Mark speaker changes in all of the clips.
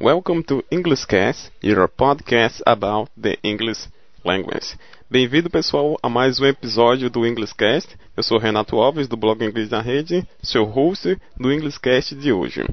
Speaker 1: Welcome to Englishcast, your podcast about the English language. Bem-vindo, pessoal, a mais um episódio do Englishcast. Eu sou Renato Alves, do blog Inglês na Rede, seu host do Englishcast de hoje.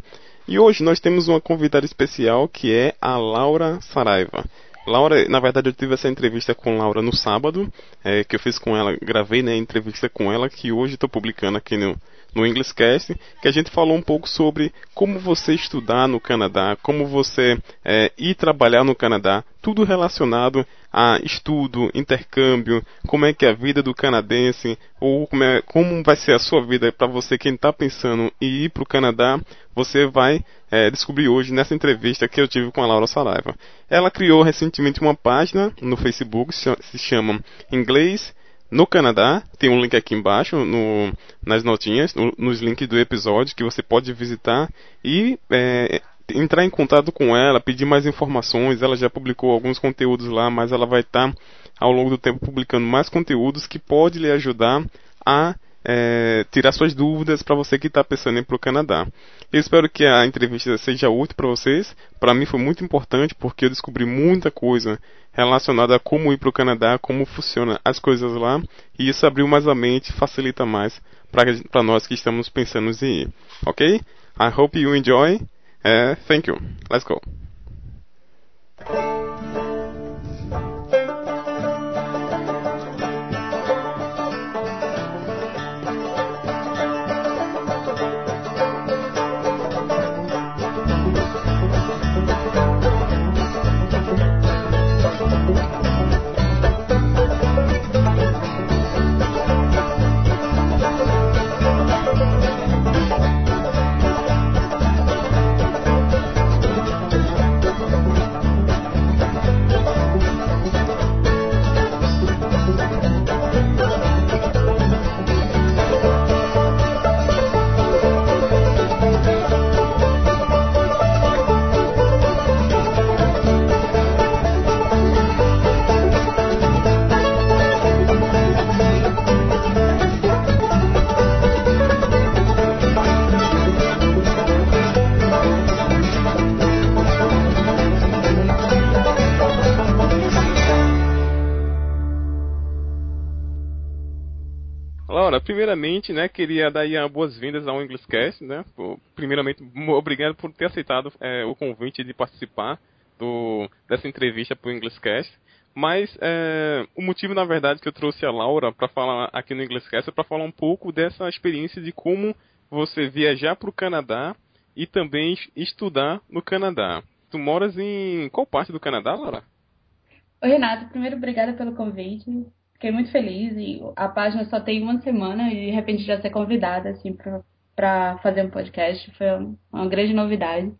Speaker 1: E hoje nós temos uma convidada especial que é a Laura Saraiva. Laura, na verdade, eu tive essa entrevista com Laura no sábado, é, que eu fiz com ela, gravei né, a entrevista com ela, que hoje estou publicando aqui no, no Englishcast, que a gente falou um pouco sobre como você estudar no Canadá, como você é, ir trabalhar no Canadá, tudo relacionado a estudo, intercâmbio, como é que é a vida do canadense, ou como, é, como vai ser a sua vida para você quem está pensando em ir para o Canadá, você vai é, descobrir hoje nessa entrevista que eu tive com a Laura Saraiva. Ela criou recentemente uma página no Facebook, se chama Inglês no Canadá. Tem um link aqui embaixo no, nas notinhas, no, nos links do episódio que você pode visitar e é, entrar em contato com ela, pedir mais informações. Ela já publicou alguns conteúdos lá, mas ela vai estar tá, ao longo do tempo publicando mais conteúdos que pode lhe ajudar a é, tirar suas dúvidas para você que está pensando em ir para o Canadá. Eu espero que a entrevista seja útil para vocês. Para mim foi muito importante porque eu descobri muita coisa relacionada a como ir para o Canadá, como funcionam as coisas lá, e isso abriu mais a mente, facilita mais para nós que estamos pensando em ir. Ok? I hope you enjoy. Uh, thank you. Let's go. Primeiramente, né, queria dar boas-vindas ao Englishcast, né? Primeiramente, obrigado por ter aceitado é, o convite de participar do, dessa entrevista para o Englishcast. Mas é, o motivo, na verdade, que eu trouxe a Laura para falar aqui no Englishcast é para falar um pouco dessa experiência de como você viajar para o Canadá e também estudar no Canadá. Tu moras em qual parte do Canadá, Laura?
Speaker 2: Oi, Renato. Primeiro, obrigada pelo convite. Fiquei muito feliz e a página só tem uma semana e de repente já ser convidada assim para fazer um podcast foi uma grande novidade.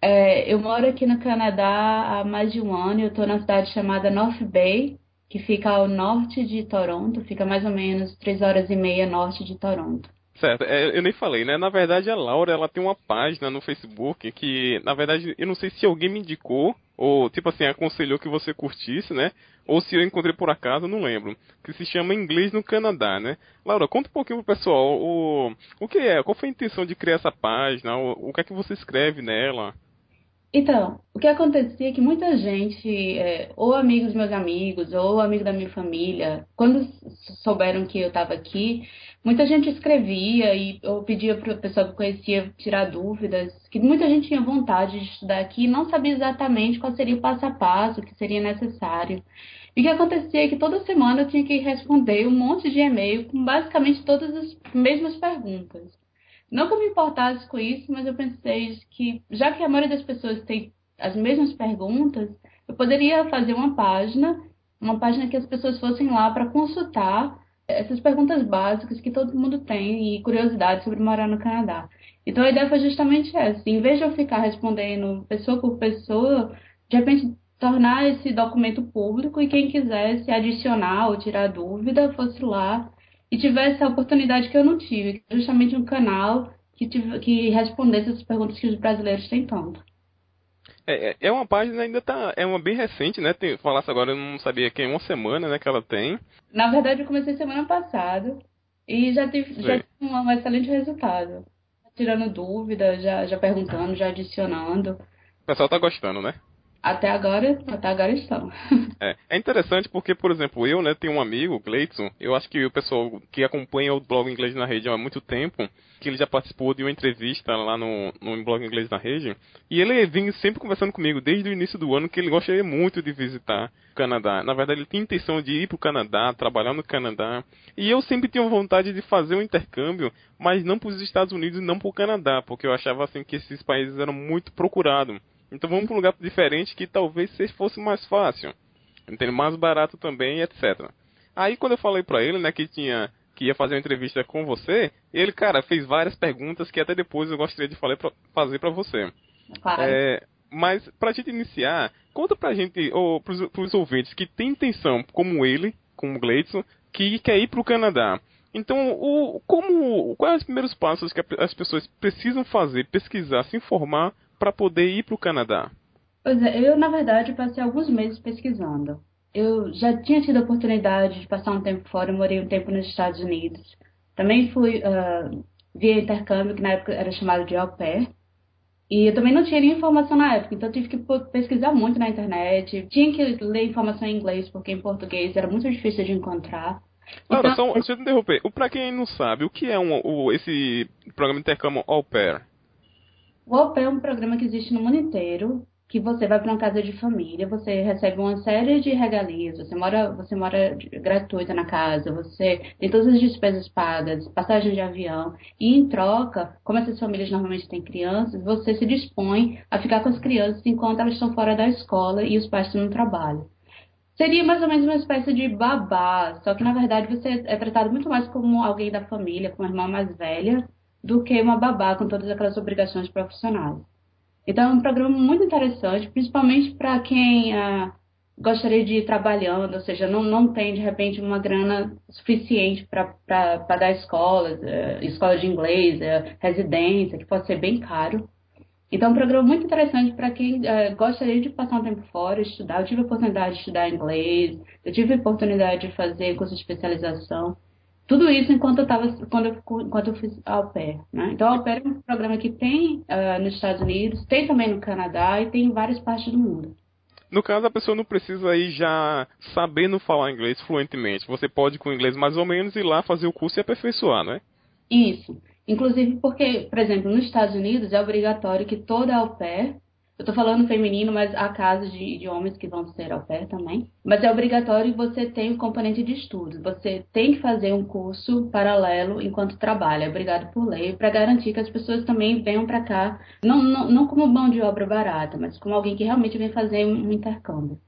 Speaker 2: É, eu moro aqui no Canadá há mais de um ano e eu estou na cidade chamada North Bay, que fica ao norte de Toronto, fica mais ou menos três horas e meia norte de Toronto.
Speaker 1: Certo, é, eu nem falei, né? Na verdade, a Laura, ela tem uma página no Facebook que, na verdade, eu não sei se alguém me indicou, ou, tipo assim, aconselhou que você curtisse, né? Ou se eu encontrei por acaso, não lembro. Que se chama Inglês no Canadá, né? Laura, conta um pouquinho pro pessoal o, o que é, qual foi a intenção de criar essa página, o, o que é que você escreve nela?
Speaker 2: Então, o que acontecia é que muita gente, é, ou amigos meus amigos, ou amigos da minha família, quando souberam que eu estava aqui, muita gente escrevia e eu pedia para a pessoa que conhecia tirar dúvidas, que muita gente tinha vontade de estudar aqui e não sabia exatamente qual seria o passo a passo, o que seria necessário. E o que acontecia é que toda semana eu tinha que responder um monte de e-mail com basicamente todas as mesmas perguntas. Não que eu me importasse com isso, mas eu pensei que, já que a maioria das pessoas tem as mesmas perguntas, eu poderia fazer uma página, uma página que as pessoas fossem lá para consultar essas perguntas básicas que todo mundo tem e curiosidade sobre morar no Canadá. Então a ideia foi justamente essa. Em vez de eu ficar respondendo pessoa por pessoa, de repente tornar esse documento público e quem quisesse adicionar ou tirar dúvida fosse lá e tivesse a oportunidade que eu não tive, justamente um canal que, tive, que respondesse as perguntas que os brasileiros têm tanto.
Speaker 1: É, é, é uma página ainda tá, é uma bem recente, né? Tem, falasse agora, eu não sabia que é uma semana, né, que ela tem.
Speaker 2: Na verdade, eu comecei semana passada e já tive, já tive um, um, excelente resultado. Tirando dúvidas, já, já perguntando, já adicionando.
Speaker 3: O pessoal tá gostando, né?
Speaker 2: Até agora, até agora estão.
Speaker 3: é, é interessante porque, por exemplo, eu, né, tenho um amigo, Gleidson, eu acho que o pessoal que acompanha o blog Inglês na Rede há muito tempo, que ele já participou de uma entrevista lá no, no blog Inglês na Rede, e ele vem sempre conversando comigo desde o início do ano que ele gostaria muito de visitar o Canadá. Na verdade, ele tem intenção de ir para o Canadá, trabalhar no Canadá, e eu sempre tinha vontade de fazer um intercâmbio, mas não para os Estados Unidos e não para o Canadá, porque eu achava assim que esses países eram muito procurados. Então vamos para um lugar diferente que talvez fosse mais fácil, entende? mais barato também, etc. Aí quando eu falei para ele, né, que tinha que ia fazer uma entrevista com você, ele, cara, fez várias perguntas que até depois eu gostaria de falar pra, fazer para você.
Speaker 2: Claro.
Speaker 3: É, mas pra gente iniciar, conta pra gente, ou pros, pros ouvintes que tem intenção, como ele, como o Gleidson, que quer ir pro Canadá. Então, o, como, quais os primeiros passos que as pessoas precisam fazer, pesquisar, se informar para poder ir para o Canadá?
Speaker 2: Pois é, eu na verdade passei alguns meses pesquisando. Eu já tinha tido a oportunidade de passar um tempo fora, eu morei um tempo nos Estados Unidos. Também fui uh, via intercâmbio, que na época era chamado de au pair. E eu também não tinha nenhuma informação na época, então eu tive que pesquisar muito na internet. Tinha que ler informação em inglês, porque em português era muito difícil de encontrar.
Speaker 3: Laura, então, só, deixa eu te interromper. Para quem não sabe, o que é um, o, esse programa de intercâmbio au pair?
Speaker 2: O Pair é um programa que existe no mundo inteiro, que você vai para uma casa de família, você recebe uma série de regalias, você mora, você mora gratuita na casa, você tem todas as despesas pagas, passagem de avião, e em troca, como essas famílias normalmente têm crianças, você se dispõe a ficar com as crianças enquanto elas estão fora da escola e os pais estão no trabalho. Seria mais ou menos uma espécie de babá, só que na verdade você é tratado muito mais como alguém da família, como uma irmã mais velha, do que uma babá com todas aquelas obrigações profissionais. Então é um programa muito interessante, principalmente para quem ah, gostaria de ir trabalhando, ou seja, não, não tem de repente uma grana suficiente para pagar escolas, uh, escola de inglês, uh, residência, que pode ser bem caro. Então é um programa muito interessante para quem uh, gostaria de passar um tempo fora, estudar. Eu tive a oportunidade de estudar inglês, eu tive a oportunidade de fazer curso de especialização. Tudo isso enquanto eu estava quando eu, enquanto eu fiz au pair, né? Então, au pair é um programa que tem uh, nos Estados Unidos, tem também no Canadá e tem em várias partes do mundo.
Speaker 3: No caso, a pessoa não precisa ir já sabendo falar inglês fluentemente. Você pode, com inglês mais ou menos, ir lá fazer o curso e aperfeiçoar, né?
Speaker 2: Isso. Inclusive porque, por exemplo, nos Estados Unidos é obrigatório que toda au pair eu tô falando feminino, mas há casos de, de homens que vão ser ao pé também. Mas é obrigatório você ter um componente de estudo. Você tem que fazer um curso paralelo enquanto trabalha, é obrigado por lei, para garantir que as pessoas também venham para cá, não, não, não como mão de obra barata, mas como alguém que realmente vem fazer um, um intercâmbio.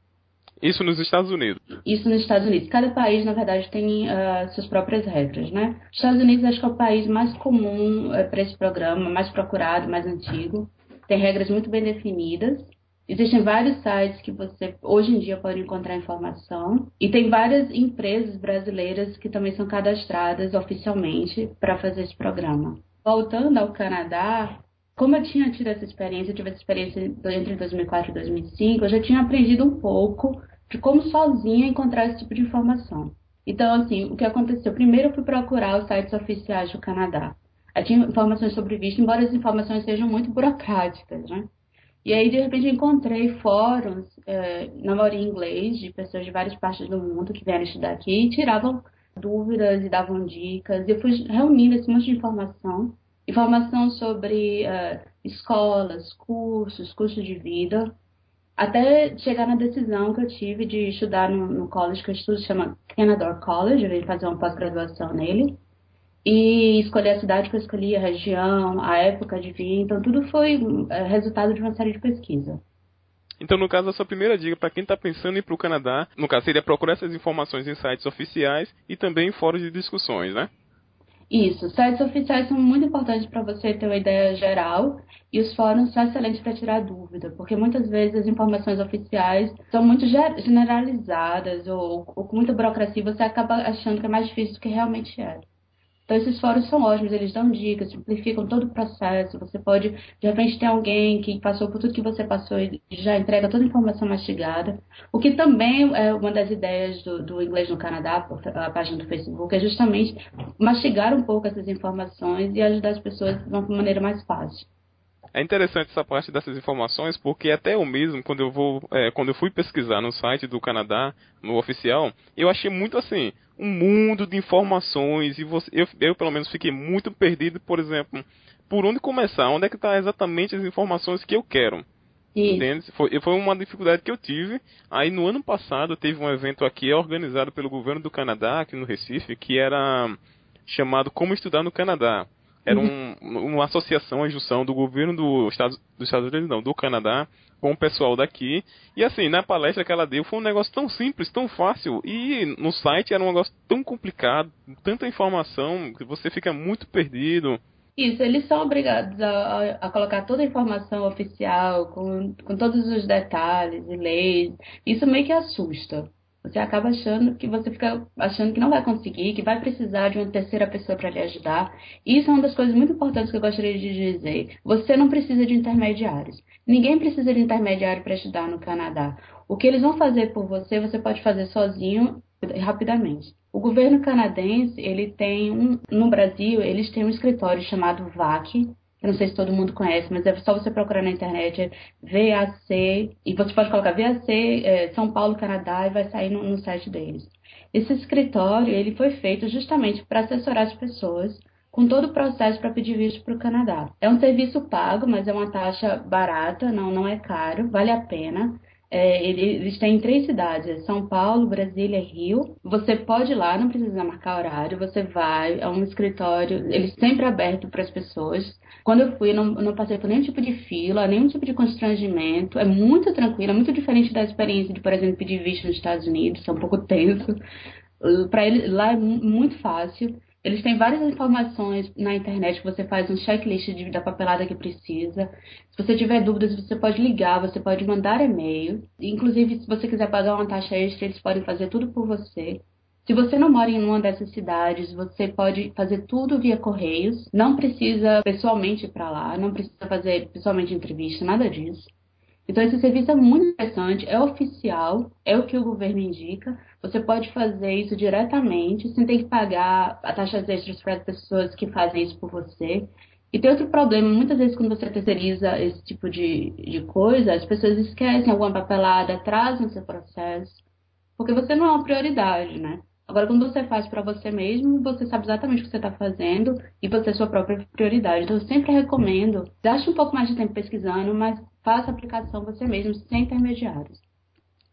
Speaker 3: Isso nos Estados Unidos.
Speaker 2: Isso nos Estados Unidos. Cada país, na verdade, tem uh, suas próprias regras, né? Os Estados Unidos acho que é o país mais comum uh, para esse programa, mais procurado, mais antigo tem regras muito bem definidas. Existem vários sites que você hoje em dia pode encontrar informação e tem várias empresas brasileiras que também são cadastradas oficialmente para fazer esse programa. Voltando ao Canadá, como eu tinha tido essa experiência, eu tive essa experiência entre 2004 e 2005, eu já tinha aprendido um pouco de como sozinha encontrar esse tipo de informação. Então, assim, o que aconteceu? Primeiro eu fui procurar os sites oficiais do Canadá. Tinha informações sobre visto, embora as informações sejam muito burocráticas, né? E aí, de repente, encontrei fóruns, é, na maioria em inglês, de pessoas de várias partes do mundo que vieram estudar aqui e tiravam dúvidas e davam dicas. E eu fui reunindo esse monte de informação. Informação sobre uh, escolas, cursos, cursos de vida, até chegar na decisão que eu tive de estudar no, no college que eu estudo, chama Canadore College, eu vim fazer uma pós-graduação nele e escolher a cidade que eu escolhi, a região, a época de vir. Então, tudo foi é, resultado de uma série de pesquisa.
Speaker 3: Então, no caso, a sua primeira dica para quem está pensando em ir para o Canadá, no caso, seria procurar essas informações em sites oficiais e também em fóruns de discussões, né?
Speaker 2: Isso, sites oficiais são muito importantes para você ter uma ideia geral e os fóruns são excelentes para tirar dúvida, porque muitas vezes as informações oficiais são muito generalizadas ou, ou com muita burocracia, você acaba achando que é mais difícil do que realmente é. Então, esses fóruns são ótimos, eles dão dicas, simplificam todo o processo. Você pode, de repente, ter alguém que passou por tudo que você passou e já entrega toda a informação mastigada. O que também é uma das ideias do, do Inglês no Canadá, a página do Facebook, é justamente mastigar um pouco essas informações e ajudar as pessoas de uma maneira mais fácil.
Speaker 3: É interessante essa parte dessas informações, porque até eu mesmo, quando eu vou, é, quando eu fui pesquisar no site do Canadá, no oficial, eu achei muito assim, um mundo de informações, e você, eu, eu pelo menos fiquei muito perdido, por exemplo, por onde começar, onde é que está exatamente as informações que eu quero. Entende? Foi, foi uma dificuldade que eu tive. Aí no ano passado teve um evento aqui organizado pelo governo do Canadá, aqui no Recife, que era chamado Como Estudar no Canadá. Era uhum. um, uma associação, uma junção do governo do Estados, dos Estados Unidos, não, do Canadá, com o pessoal daqui. E assim, na palestra que ela deu, foi um negócio tão simples, tão fácil. E no site era um negócio tão complicado, tanta informação, que você fica muito perdido.
Speaker 2: Isso, eles são obrigados a, a, colocar toda a informação oficial, com, com todos os detalhes e leis. Isso meio que assusta. Você acaba achando que você fica achando que não vai conseguir, que vai precisar de uma terceira pessoa para lhe ajudar. E isso é uma das coisas muito importantes que eu gostaria de dizer. Você não precisa de intermediários. Ninguém precisa de intermediário para estudar no Canadá. O que eles vão fazer por você, você pode fazer sozinho rapidamente. O governo canadense, ele tem um, no Brasil, eles têm um escritório chamado VAC, eu não sei se todo mundo conhece, mas é só você procurar na internet, é VAC, e você pode colocar VAC é, São Paulo, Canadá, e vai sair no, no site deles. Esse escritório, ele foi feito justamente para assessorar as pessoas com todo o processo para pedir visto para o Canadá. É um serviço pago, mas é uma taxa barata, não, não é caro, vale a pena. É, eles têm três cidades, é São Paulo, Brasília e Rio. Você pode ir lá, não precisa marcar horário, você vai, é um escritório, ele sempre aberto para as pessoas. Quando eu fui, não, não passei por nenhum tipo de fila, nenhum tipo de constrangimento. É muito tranquilo, é muito diferente da experiência de, por exemplo, pedir visto nos Estados Unidos, é um pouco tenso. Para ele, lá é muito fácil. Eles têm várias informações na internet você faz um checklist de, da papelada que precisa. Se você tiver dúvidas, você pode ligar, você pode mandar e-mail. Inclusive, se você quiser pagar uma taxa extra, eles podem fazer tudo por você. Se você não mora em uma dessas cidades, você pode fazer tudo via correios. Não precisa pessoalmente ir para lá, não precisa fazer pessoalmente entrevista, nada disso. Então, esse serviço é muito interessante, é oficial, é o que o governo indica. Você pode fazer isso diretamente, sem ter que pagar a taxas extras para as pessoas que fazem isso por você. E tem outro problema, muitas vezes quando você terceiriza esse tipo de, de coisa, as pessoas esquecem alguma papelada, atrasam seu processo, porque você não é uma prioridade, né? Agora, quando você faz para você mesmo, você sabe exatamente o que você está fazendo e você é sua própria prioridade. Então, eu sempre recomendo, gaste um pouco mais de tempo pesquisando, mas faça a aplicação você mesmo, sem intermediários.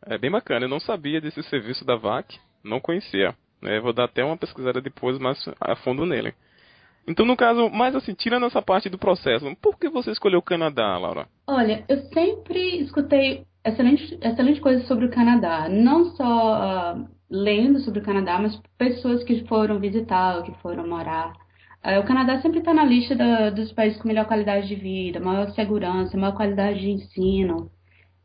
Speaker 3: É bem bacana, eu não sabia desse serviço da VAC, não conhecia. É, vou dar até uma pesquisada depois mais a fundo nele. Então, no caso, mais assim, tirando essa parte do processo, por que você escolheu o Canadá, Laura?
Speaker 2: Olha, eu sempre escutei excelente, excelente coisas sobre o Canadá. Não só uh, lendo sobre o Canadá, mas pessoas que foram visitar, que foram morar. Uh, o Canadá sempre está na lista dos países com melhor qualidade de vida, maior segurança, maior qualidade de ensino.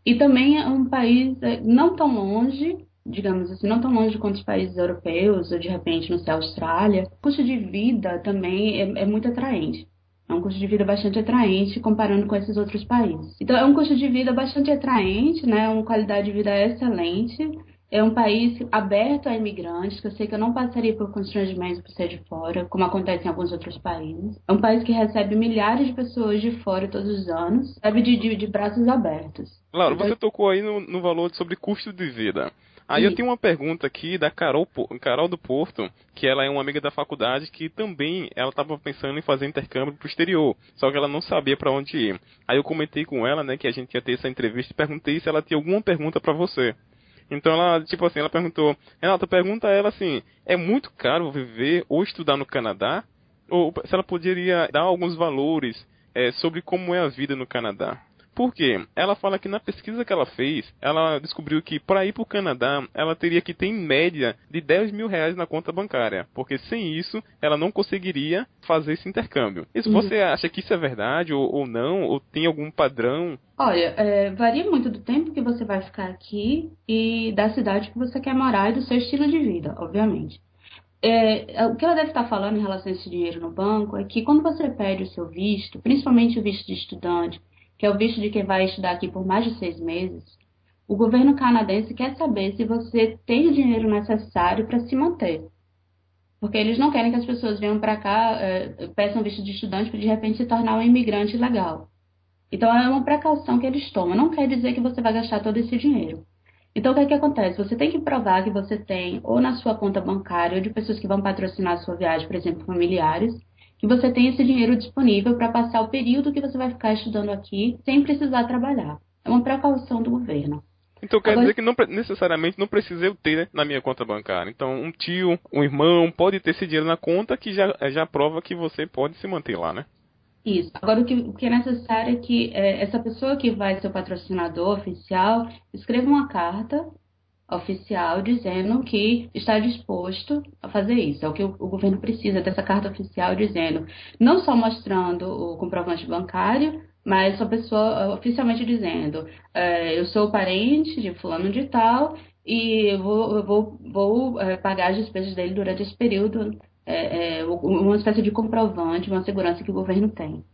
Speaker 2: E também é um país eh, não tão longe, digamos assim, não tão longe quanto os países europeus, ou de repente no céu Austrália. O custo de vida também é, é muito atraente. É um custo de vida bastante atraente comparando com esses outros países. Então, é um custo de vida bastante atraente, né? Uma qualidade de vida excelente é um país aberto a imigrantes, que eu sei que eu não passaria por constrangimentos por ser de fora, como acontece em alguns outros países. É um país que recebe milhares de pessoas de fora todos os anos, recebe de, de, de braços abertos.
Speaker 3: Laura, então, você tocou aí no, no valor sobre custo de vida. Aí eu tenho uma pergunta aqui da Carol, Carol do Porto, que ela é uma amiga da faculdade que também ela estava pensando em fazer intercâmbio pro exterior, só que ela não sabia para onde ir. Aí eu comentei com ela, né, que a gente ia ter essa entrevista e perguntei se ela tinha alguma pergunta para você. Então ela, tipo assim, ela perguntou, Renata, pergunta a ela assim, é muito caro viver ou estudar no Canadá? Ou se ela poderia dar alguns valores é, sobre como é a vida no Canadá. Por quê? Ela fala que na pesquisa que ela fez, ela descobriu que para ir para o Canadá, ela teria que ter em média de 10 mil reais na conta bancária, porque sem isso ela não conseguiria fazer esse intercâmbio. E se uhum. você acha que isso é verdade ou, ou não, ou tem algum padrão?
Speaker 2: Olha, é, varia muito do tempo que você vai ficar aqui e da cidade que você quer morar e do seu estilo de vida, obviamente. É, o que ela deve estar falando em relação a esse dinheiro no banco é que quando você pede o seu visto, principalmente o visto de estudante, que é o visto de quem vai estudar aqui por mais de seis meses, o governo canadense quer saber se você tem o dinheiro necessário para se manter. Porque eles não querem que as pessoas venham para cá, é, peçam visto de estudante para de repente se tornar um imigrante legal. Então é uma precaução que eles tomam. Não quer dizer que você vai gastar todo esse dinheiro. Então, o que, é que acontece? Você tem que provar que você tem, ou na sua conta bancária, ou de pessoas que vão patrocinar a sua viagem, por exemplo, familiares, que você tem esse dinheiro disponível para passar o período que você vai ficar estudando aqui sem precisar trabalhar. É uma precaução do governo.
Speaker 3: Então quer Agora, dizer que não necessariamente não precisa eu ter na minha conta bancária. Então um tio, um irmão pode ter esse dinheiro na conta que já, já prova que você pode se manter lá, né?
Speaker 2: Isso. Agora, o que, o que é necessário é que é, essa pessoa que vai ser o patrocinador oficial escreva uma carta oficial dizendo que está disposto a fazer isso. É o que o, governo precisa dessa carta oficial dizendo, não só mostrando o comprovante bancário, mas a pessoa eh, oficialmente dizendo, é, eu sou parente de fulano de tal e eu vou, eu vou, vou é, pagar as despesas dele durante esse período é, uma espécie de comprovante, uma segurança que o governo tem.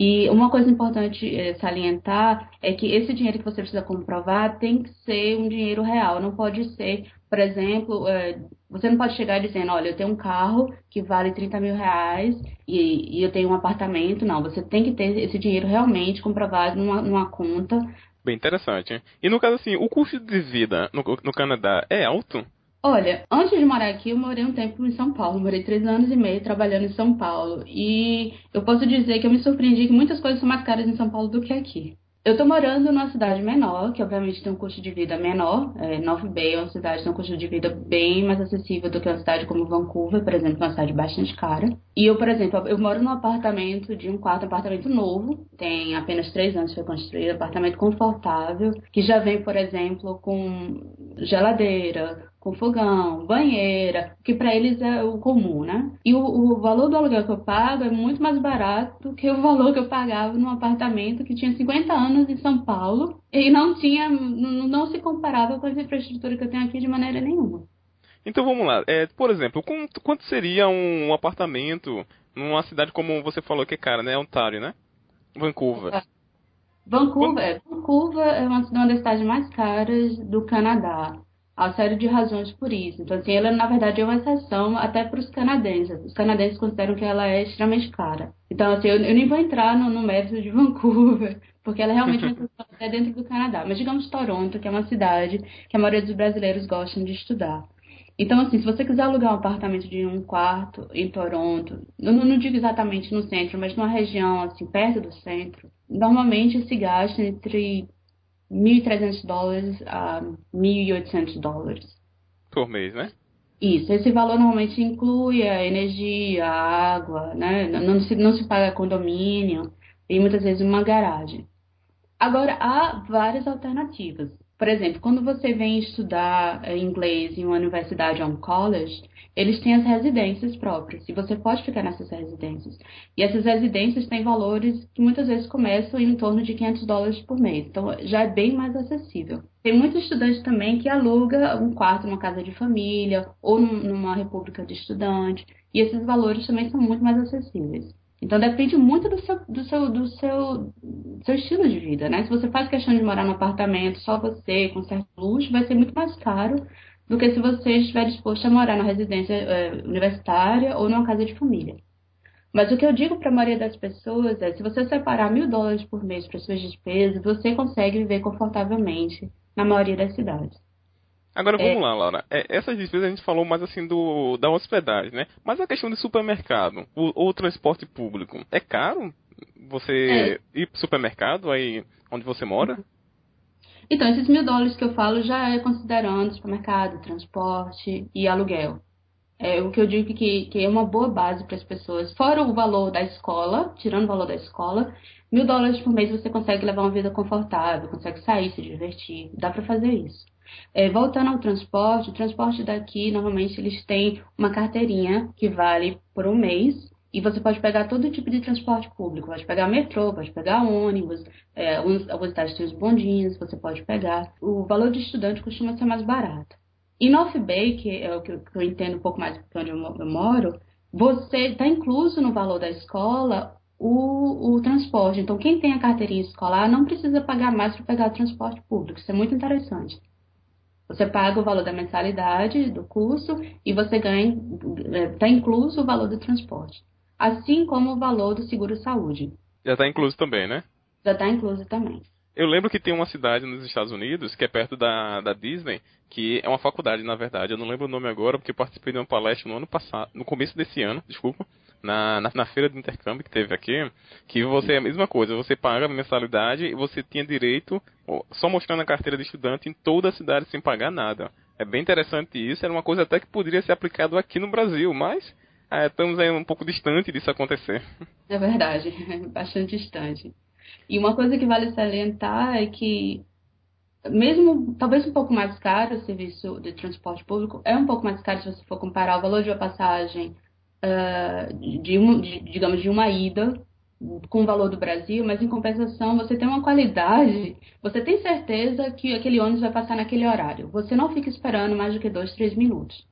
Speaker 2: E uma coisa importante é, salientar é que esse dinheiro que você precisa comprovar tem que ser um dinheiro real, não pode ser, por exemplo, é, você não pode chegar dizendo, olha, eu tenho um carro que vale 30 mil reais e, e eu tenho um apartamento. Não, você tem que ter esse dinheiro realmente comprovado numa, numa conta.
Speaker 3: Bem interessante. E no caso assim, o custo de vida no, no Canadá é alto?
Speaker 2: Olha, antes de morar aqui, eu morei um tempo em São Paulo. Morei três anos e meio trabalhando em São Paulo. E eu posso dizer que eu me surpreendi que muitas coisas são mais caras em São Paulo do que aqui. Eu tô morando numa cidade menor, que obviamente tem um custo de vida menor. É, North Bay é uma cidade que tem um custo de vida bem mais acessível do que uma cidade como Vancouver, por exemplo, uma cidade bastante cara. E eu, por exemplo, eu moro num apartamento de um quarto, apartamento novo, tem apenas três anos que foi construído, apartamento confortável, que já vem, por exemplo, com geladeira, com fogão, banheira, que para eles é o comum, né? E o, o, valor do aluguel que eu pago é muito mais barato que o valor que eu pagava num apartamento que tinha 50 anos em São Paulo e não tinha, não, não se comparava com a infraestrutura que eu tenho aqui de maneira nenhuma.
Speaker 3: Então vamos lá. É, por exemplo, quanto, quanto seria um apartamento numa cidade como você falou que é cara, né? Ontário, né? Vancouver.
Speaker 2: Vancouver, é, Vancouver é uma, uma das cidades mais caras do Canadá há série de razões por isso. Então, assim, ela na verdade é uma exceção até para os canadenses. Os canadenses consideram que ela é extremamente cara. Então, assim, eu, eu nem vou entrar no, no mérito de Vancouver, porque ela é realmente uma exceção até dentro do Canadá. Mas digamos Toronto, que é uma cidade que a maioria dos brasileiros gostam de estudar. Então, assim, se você quiser alugar um apartamento de um quarto em Toronto, eu não, não digo exatamente no centro, mas numa região, assim, perto do centro, normalmente se gasta entre 1.300 dólares a 1.800 dólares.
Speaker 3: Por mês, né?
Speaker 2: Isso, esse valor normalmente inclui a energia, a água, né? Não se, não se paga condomínio e muitas vezes uma garagem. Agora, há várias alternativas. Por exemplo, quando você vem estudar eh, inglês em uma universidade ou um college, eles têm as residências próprias e você pode ficar nessas residências. E essas residências têm valores que muitas vezes começam em torno de 500 dólares por mês, então já é bem mais acessível. Tem muitos estudantes também que aluga um quarto numa casa de família ou numa república de estudante, e esses valores também são muito mais acessíveis. Então depende muito do seu, do seu, do seu, seu estilo de vida, né? Se você faz questão de morar no apartamento, só você, com certo luxo, vai ser muito mais caro do que se você estiver disposto a morar na residência é, universitária ou numa casa de família. Mas o que eu digo para a maioria das pessoas é, se você separar mil dólares por mês para suas despesas, você consegue viver confortavelmente na maioria das cidades.
Speaker 3: Agora vamos é... lá, Laura. É, essas despesas a gente falou mais assim do da hospedagem, né? Mas a questão de supermercado o, ou transporte público, é caro você é. ir pro supermercado aí onde você mora?
Speaker 2: Então, esses mil dólares que eu falo já é considerando supermercado, transporte e aluguel. É o que eu digo que, que é uma boa base para as pessoas. Fora o valor da escola, tirando o valor da escola, mil dólares por mês você consegue levar uma vida confortável, consegue sair, se divertir. Dá para fazer isso. É, voltando ao transporte, o transporte daqui, normalmente eles têm uma carteirinha que vale por um mês e você pode pegar todo tipo de transporte público. Pode pegar metrô, pode pegar ônibus, é, algumas cidades têm os bondinhos, você pode pegar. O valor de estudante costuma ser mais barato. Em North Bay, que é o que eu, entendo um pouco mais porque onde eu moro, você está incluso no valor da escola o, o, transporte. Então, quem tem a carteirinha escolar não precisa pagar mais para pegar o transporte público. Isso é muito interessante. Você paga o valor da mensalidade do curso e você ganha, está é, incluso o valor do transporte, assim como o valor do seguro-saúde.
Speaker 3: Já está incluso também, né?
Speaker 2: já está incluso também.
Speaker 3: Eu lembro que tem uma cidade nos Estados Unidos, que é perto da, da Disney, que é uma faculdade, na verdade. Eu não lembro o nome agora, porque eu participei de uma palestra no ano passado, no começo desse ano, desculpa, na, na, na, feira de intercâmbio que teve aqui, que você é a mesma coisa, você paga a mensalidade e você tinha direito, só mostrando a carteira de estudante, em toda a cidade sem pagar nada. É bem interessante isso, era uma coisa até que poderia ser aplicado aqui no Brasil, mas é, estamos aí um pouco distante disso acontecer.
Speaker 2: É verdade, bastante distante. E uma coisa que vale salientar é que, mesmo talvez um pouco mais caro o serviço de transporte público, é um pouco mais caro se você for comparar o valor de uma passagem uh, de, um, de, digamos, de uma ida com o valor do Brasil, mas em compensação você tem uma qualidade, você tem certeza que aquele ônibus vai passar naquele horário. Você não fica esperando mais do que dois, três minutos.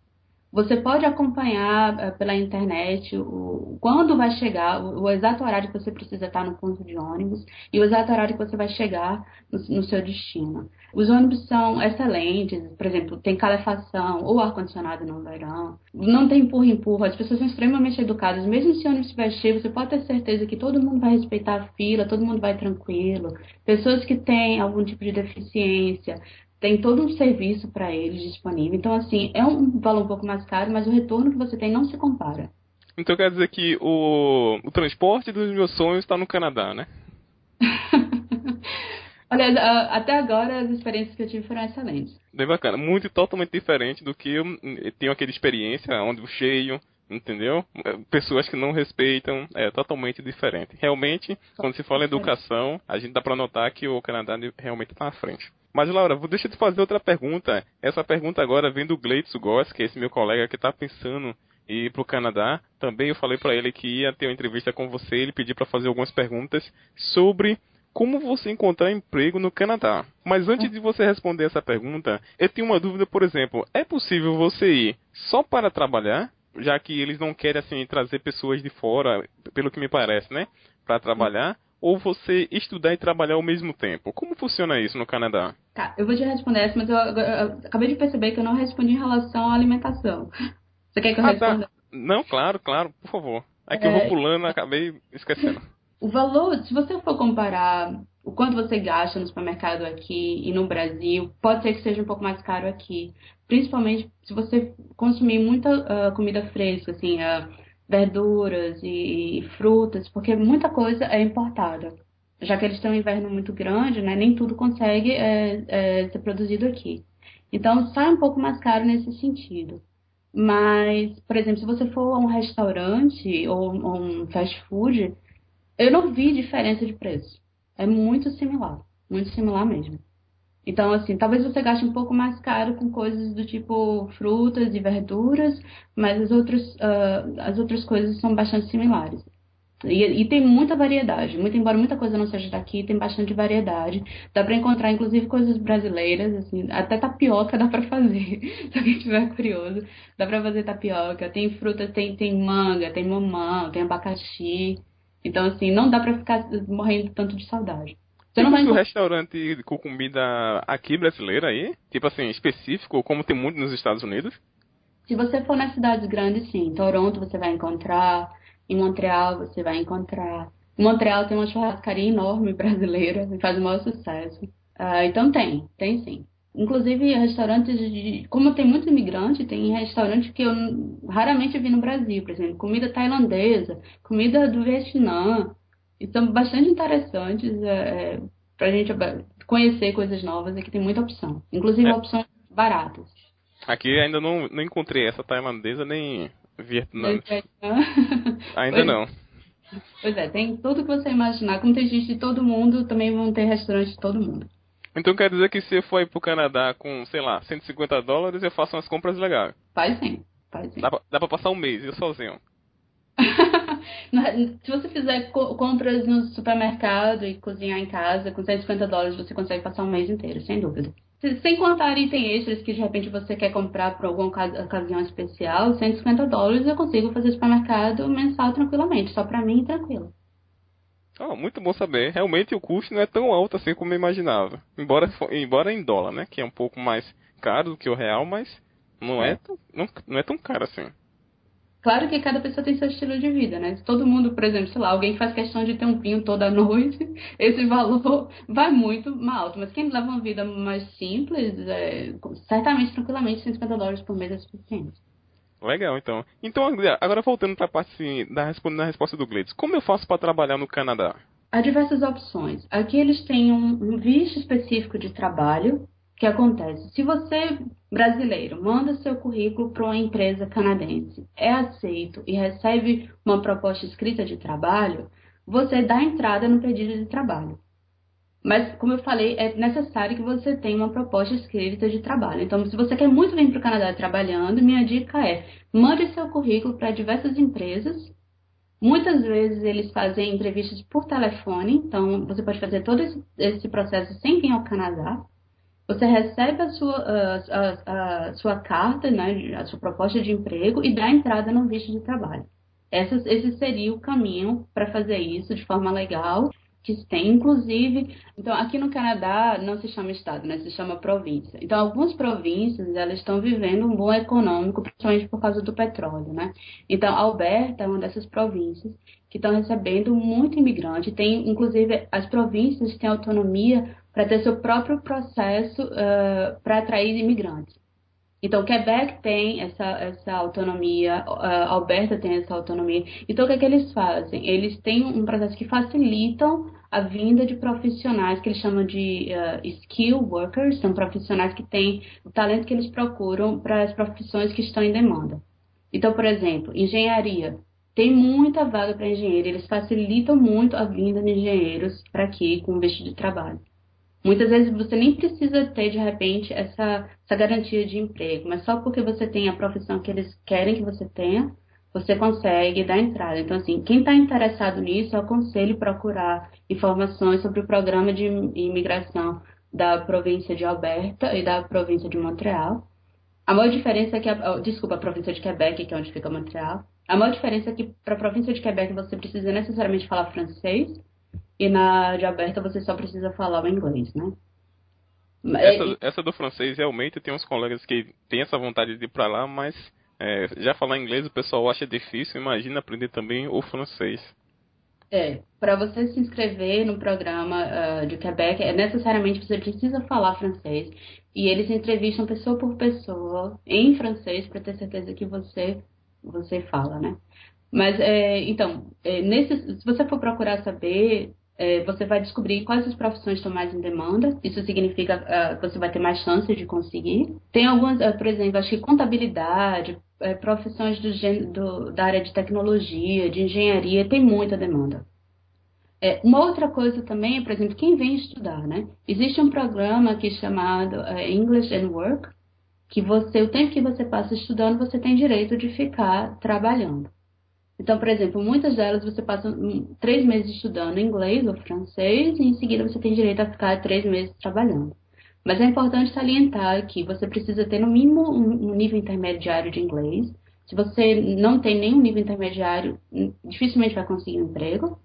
Speaker 2: Você pode acompanhar uh, pela internet o, quando vai chegar, o, o, exato horário que você precisa estar no ponto de ônibus e o exato horário que você vai chegar no, no seu destino. Os ônibus são excelentes, por exemplo, tem calefação ou ar-condicionado no verão, não tem empurra-empurra, as pessoas são extremamente educadas. Mesmo se o ônibus estiver cheio, você pode ter certeza que todo mundo vai respeitar a fila, todo mundo vai tranquilo. Pessoas que têm algum tipo de deficiência, tem todo um serviço para eles disponível. Então, assim, é um valor um pouco mais caro, mas o retorno que você tem não se compara.
Speaker 3: Então quer dizer que o, o transporte dos meus sonhos está no Canadá, né?
Speaker 2: Olha, até agora as experiências que eu tive foram excelentes.
Speaker 3: Bem bacana. Muito totalmente diferente do que eu tenho aquela experiência, onde o cheio, entendeu? Pessoas que não respeitam, é totalmente diferente. Realmente, quando se fala em educação, a gente dá para notar que o Canadá realmente está à frente. Mas, Laura, deixa eu te fazer outra pergunta. Essa pergunta agora vem do Gleitson Goss, que é esse meu colega que está pensando em ir para o Canadá. Também eu falei para ele que ia ter uma entrevista com você. Ele pediu para fazer algumas perguntas sobre como você encontrar emprego no Canadá. Mas antes de você responder essa pergunta, eu tenho uma dúvida, por exemplo, é possível você ir só para trabalhar, já que eles não querem assim trazer pessoas de fora, pelo que me parece, né, para trabalhar? Ou você estudar e trabalhar ao mesmo tempo? Como funciona isso no Canadá?
Speaker 2: Tá, eu vou te responder essa, mas eu, eu, eu, acabei de perceber que eu não respondi em relação à alimentação. Você quer que eu ah, tá. responda? Tá.
Speaker 3: Não, claro, claro, por favor. É que é... eu vou é. pulando acabei esquecendo.
Speaker 2: o valor, se você for comparar o quanto você gasta no supermercado aqui e no Brasil, pode ser que seja um pouco mais caro aqui. Principalmente se você consumir muita uh, comida fresca, assim, uh, verduras e, frutas, porque muita coisa é importada. Já que eles têm um inverno muito grande, né, nem tudo consegue é, é, ser produzido aqui. Então, sai um pouco mais caro nesse sentido. Mas, por exemplo, se você for a um restaurante ou, ou um fast food, eu não vi diferença de preço. É muito similar, muito similar mesmo. Então, assim, talvez você gaste um pouco mais caro com coisas do tipo frutas e verduras, mas as outras, uh, as outras coisas são bastante similares. E, e, tem muita variedade, muito embora muita coisa não seja daqui, tem bastante variedade. Dá para encontrar inclusive coisas brasileiras, assim, até tapioca dá para fazer, se alguém estiver curioso. Dá para fazer tapioca, tem frutas, tem, tem manga, tem mamão, tem abacaxi. Então assim, não dá para ficar morrendo tanto de saudade.
Speaker 3: Você não vai encontrar... restaurante com comida aqui brasileira aí? Tipo assim, específico, como tem muito nos Estados Unidos?
Speaker 2: Se você for nas cidades grandes, sim. Em Toronto você vai encontrar, em Montreal você vai encontrar. Em Montreal tem uma churrascaria enorme brasileira e faz o maior sucesso. Uh, então tem, tem sim. Inclusive restaurantes de. Como tem muitos imigrantes, tem restaurantes que eu raramente vi no Brasil, por exemplo, comida tailandesa, comida do Vietnã, e são bastante interessantes é, é para a gente conhecer coisas novas. Aqui tem muita opção, inclusive é. opções baratas.
Speaker 3: Aqui ainda não, não encontrei essa tailandesa nem vietnã. ainda pois, não.
Speaker 2: Pois é, tem tudo que você imaginar. Como tem gente de todo mundo, também vão ter restaurantes de todo mundo.
Speaker 3: Então quer dizer que se eu for ir pro Canadá com, sei lá, 150 dólares, eu faço umas compras legais?
Speaker 2: Faz sim, faz sim.
Speaker 3: Dá pra passar um mês, eu sozinho.
Speaker 2: Se você fizer compras no supermercado e cozinhar em casa, com 150 dólares você consegue passar um mês inteiro, sem dúvida. Sem contar item extras que de repente você quer comprar por alguma ocasião especial, 150 dólares eu consigo fazer supermercado mensal tranquilamente, só pra mim tranquilo.
Speaker 3: Oh, muito bom saber. Realmente o custo não é tão alto assim como eu imaginava. Embora, embora em dólar, né? Que é um pouco mais caro do que o real, mas não é, é tão, não, não é tão caro assim.
Speaker 2: Claro que cada pessoa tem seu estilo de vida, né? Se todo mundo, por exemplo, sei lá, alguém faz questão de ter um vinho toda noite, esse valor vai muito alto. Mas quem leva uma vida mais simples, é, certamente, tranquilamente, 150 dólares por mês é suficiente.
Speaker 3: Legal, então. Então, agora voltando para a parte assim, da, da resposta do Gleides. Como eu faço para trabalhar no Canadá?
Speaker 2: Há diversas opções. Aqui eles têm um, um visto específico de trabalho, que acontece? Se você, brasileiro, manda seu currículo para uma empresa canadense, é aceito e recebe uma proposta escrita de trabalho, você dá entrada no pedido de trabalho. Mas, como eu falei, é necessário que você tenha uma proposta escrita de trabalho. Então, se você quer muito vir para o Canadá trabalhando, minha dica é mande seu currículo para diversas empresas. Muitas vezes eles fazem entrevistas por telefone, então você pode fazer todo esse, esse processo sem vir ao Canadá. Você recebe a sua, a, a, a sua carta, né, a sua proposta de emprego e dá entrada no visto de trabalho. Esse seria o caminho para fazer isso de forma legal que tem, inclusive, então aqui no Canadá não se chama estado, né, se chama província. Então algumas províncias elas estão vivendo um bom econômico, principalmente por causa do petróleo, né? Então Alberta é uma dessas províncias que estão recebendo muito imigrante. Tem, inclusive, as províncias têm autonomia para ter seu próprio processo uh, para atrair imigrantes. Então, Quebec tem essa, essa autonomia, uh, Alberta tem essa autonomia. Então, o que, é que eles fazem? Eles têm um processo que facilitam a vinda de profissionais que eles chamam de uh, skill workers, são profissionais que têm o talento que eles procuram para as profissões que estão em demanda. Então, por exemplo, engenharia. Tem muita vaga para engenheiro, eles facilitam muito a vinda de engenheiros para aqui com visto de trabalho. Muitas vezes você nem precisa ter, de repente, essa, essa garantia de emprego, mas só porque você tem a profissão que eles querem que você tenha, você consegue dar entrada. Então, assim, quem está interessado nisso, eu aconselho procurar informações sobre o programa de imigração da província de Alberta e da província de Montreal. A maior diferença é que, a, desculpa, a província de Quebec, que é onde fica Montreal. A maior diferença é que para a província de Quebec você precisa necessariamente falar francês, e na de aberta você só precisa falar o inglês, né?
Speaker 3: Essa, essa do francês realmente tem uns colegas que têm essa vontade de ir para lá, mas é, já falar inglês o pessoal acha difícil, imagina aprender também o francês.
Speaker 2: É, para você se inscrever no programa uh, de Quebec, é necessariamente você precisa falar francês. E eles entrevistam pessoa por pessoa em francês para ter certeza que você você fala, né? Mas é, então, é, nesse, se você for procurar saber é, você vai descobrir quais as profissões estão mais em demanda. Isso significa uh, que você vai ter mais chances de conseguir. Tem algumas, uh, por exemplo, acho que contabilidade, uh, profissões do, do, da área de tecnologia, de engenharia, tem muita demanda. É, uma outra coisa também, por exemplo, quem vem estudar, né? Existe um programa aqui chamado é, English and Work, que você, o tempo que você passa estudando, você tem direito de ficar trabalhando. Então, por exemplo, muitas delas você passa três meses estudando inglês ou francês e em seguida você tem direito a ficar três meses trabalhando. Mas é importante salientar que você precisa ter no mínimo um nível intermediário de inglês. Se você não tem nenhum nível intermediário, dificilmente vai conseguir um emprego.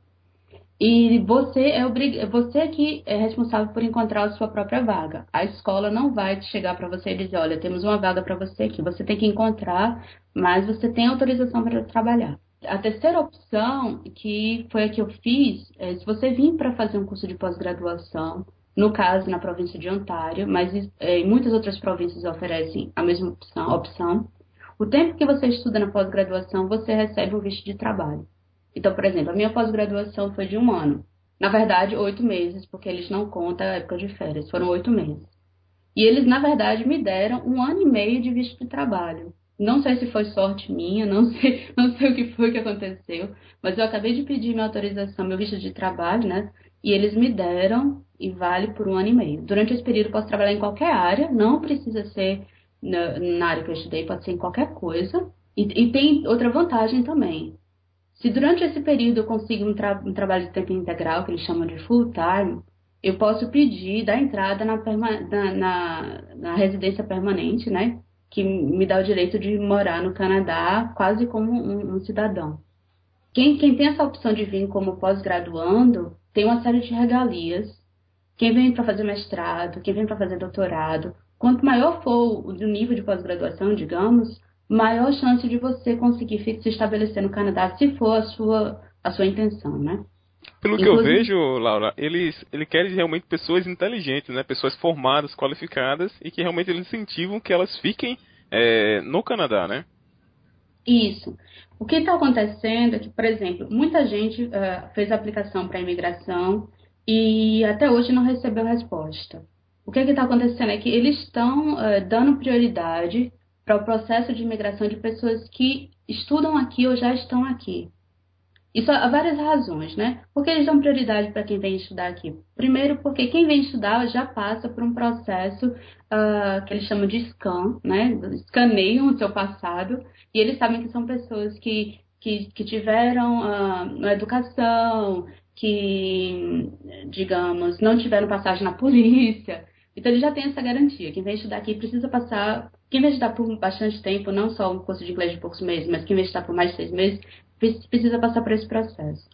Speaker 2: E você é obrig... você que é responsável por encontrar a sua própria vaga. A escola não vai chegar para você e dizer, olha, temos uma vaga para você aqui. Você tem que encontrar, mas você tem autorização para trabalhar. A terceira opção, que foi a que eu fiz, é se você vir para fazer um curso de pós-graduação, no caso na província de Ontário, mas é, muitas outras províncias oferecem a mesma opção, opção, o tempo que você estuda na pós-graduação, você recebe um visto de trabalho. Então, por exemplo, a minha pós-graduação foi de um ano. Na verdade, oito meses, porque eles não contam a época de férias, foram oito meses. E eles, na verdade, me deram um ano e meio de visto de trabalho. Não sei se foi sorte minha, não sei, não sei o que foi que aconteceu, mas eu acabei de pedir minha autorização, meu visto de trabalho, né? E eles me deram e vale por um ano e meio. Durante esse período posso trabalhar em qualquer área, não precisa ser na, na área que eu estudei, pode ser em qualquer coisa. E, e, tem outra vantagem também. Se durante esse período eu consigo um, tra um trabalho de tempo integral, que eles chamam de full time, eu posso pedir da entrada na, na, na, na residência permanente, né? Que me dá o direito de morar no Canadá quase como um, um cidadão. Quem, quem tem essa opção de vir como pós-graduando tem uma série de regalias. Quem vem para fazer mestrado, quem vem para fazer doutorado, quanto maior for o nível de pós-graduação, digamos, maior chance de você conseguir se estabelecer no Canadá, se for a sua, a sua intenção, né?
Speaker 3: Pelo Inclusive, que eu vejo, Laura, eles, ele querem realmente pessoas inteligentes, né? Pessoas formadas, qualificadas e que realmente eles incentivam que elas fiquem é, no Canadá, né?
Speaker 2: Isso. O que está acontecendo é que, por exemplo, muita gente uh, fez aplicação para imigração e até hoje não recebeu resposta. O que está acontecendo é que eles estão uh, dando prioridade para o processo de imigração de pessoas que estudam aqui ou já estão aqui. Isso há várias razões, né? Porque eles dão prioridade para quem vem estudar aqui. Primeiro, porque quem vem estudar já passa por um processo uh, que eles chamam de scan, né? Escaneiam o seu passado e eles sabem que são pessoas que, que, que tiveram uh, educação, que, digamos, não tiveram passagem na polícia. Então, ele já tem essa garantia. Quem vem estudar aqui precisa passar. Quem estudar por bastante tempo, não só um curso de inglês de poucos meses, mas quem estudar por mais de seis meses, precisa passar por esse processo.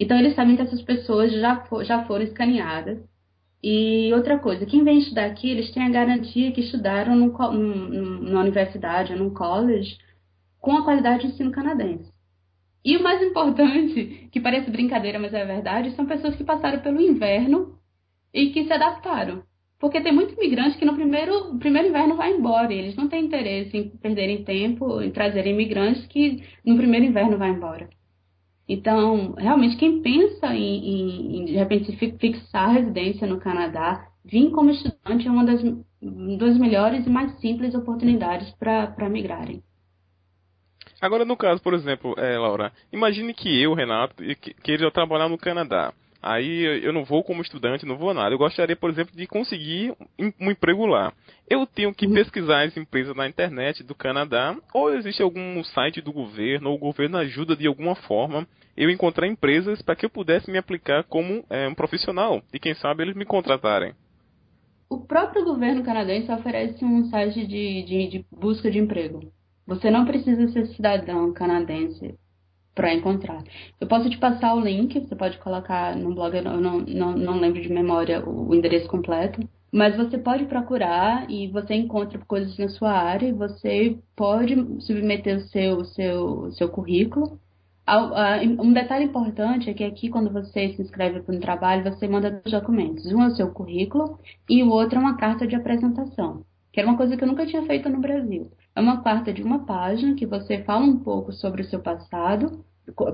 Speaker 2: Então, eles sabem que essas pessoas já, for, já foram escaneadas. E outra coisa, quem vem estudar aqui, eles têm a garantia que estudaram num, num, numa universidade ou num college com a qualidade de ensino canadense. E o mais importante, que parece brincadeira, mas é verdade, são pessoas que passaram pelo inverno e que se adaptaram. Porque tem muito imigrante que no primeiro, primeiro inverno vai embora. E eles não têm interesse em perderem tempo, em trazerem imigrantes que no primeiro inverno vai embora. Então, realmente, quem pensa em, em, de repente, fixar residência no Canadá, vir como estudante é uma das, das melhores e mais simples oportunidades para migrarem.
Speaker 3: Agora, no caso, por exemplo, é, Laura, imagine que eu, Renato, queira trabalhar no Canadá. Aí eu não vou como estudante, não vou nada. Eu gostaria, por exemplo, de conseguir um emprego lá. Eu tenho que uhum. pesquisar as empresas na internet do Canadá, ou existe algum site do governo, ou o governo ajuda de alguma forma eu encontrar empresas para que eu pudesse me aplicar como é, um profissional e quem sabe eles me contratarem.
Speaker 2: O próprio governo canadense oferece um site de, de, de busca de emprego. Você não precisa ser cidadão canadense para encontrar. Eu posso te passar o link, você pode colocar no blog, eu não, não, não lembro de memória o, endereço completo, mas você pode procurar e você encontra coisas na sua área e você pode submeter o seu, seu, seu currículo. Um detalhe importante é que aqui, quando você se inscreve para um trabalho, você manda dois documentos. Um é o seu currículo e o outro é uma carta de apresentação, que era uma coisa que eu nunca tinha feito no Brasil. É uma carta de uma página que você fala um pouco sobre o seu passado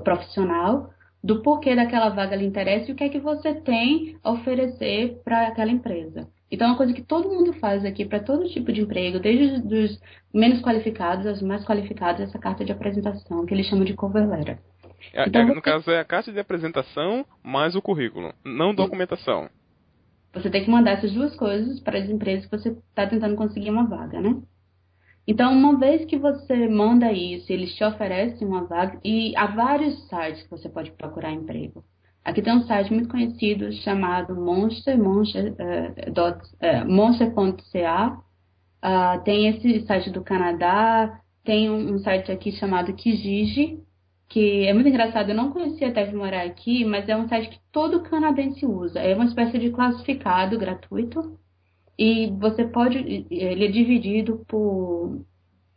Speaker 2: profissional, do porquê daquela vaga lhe interessa e o que é que você tem a oferecer para aquela empresa. Então, é uma coisa que todo mundo faz aqui para todo tipo de emprego, desde os menos qualificados aos mais qualificados, essa carta de apresentação, que eles chamam de cover letter.
Speaker 3: É, então, é, no você... caso, é a carta de apresentação mais o currículo, não documentação.
Speaker 2: Você tem que mandar essas duas coisas para as empresas que você está tentando conseguir uma vaga, né? Então, uma vez que você manda isso, eles te oferecem uma vaga, e há vários sites que você pode procurar emprego. Aqui tem um site muito conhecido chamado Monster, monster.ca. Uh, uh, monster uh, tem esse site do Canadá, tem um, site aqui chamado Kijiji, que é muito engraçado, eu não conhecia até vir morar aqui, mas é um site que todo canadense usa. É uma espécie de classificado gratuito e você pode, ele é dividido por,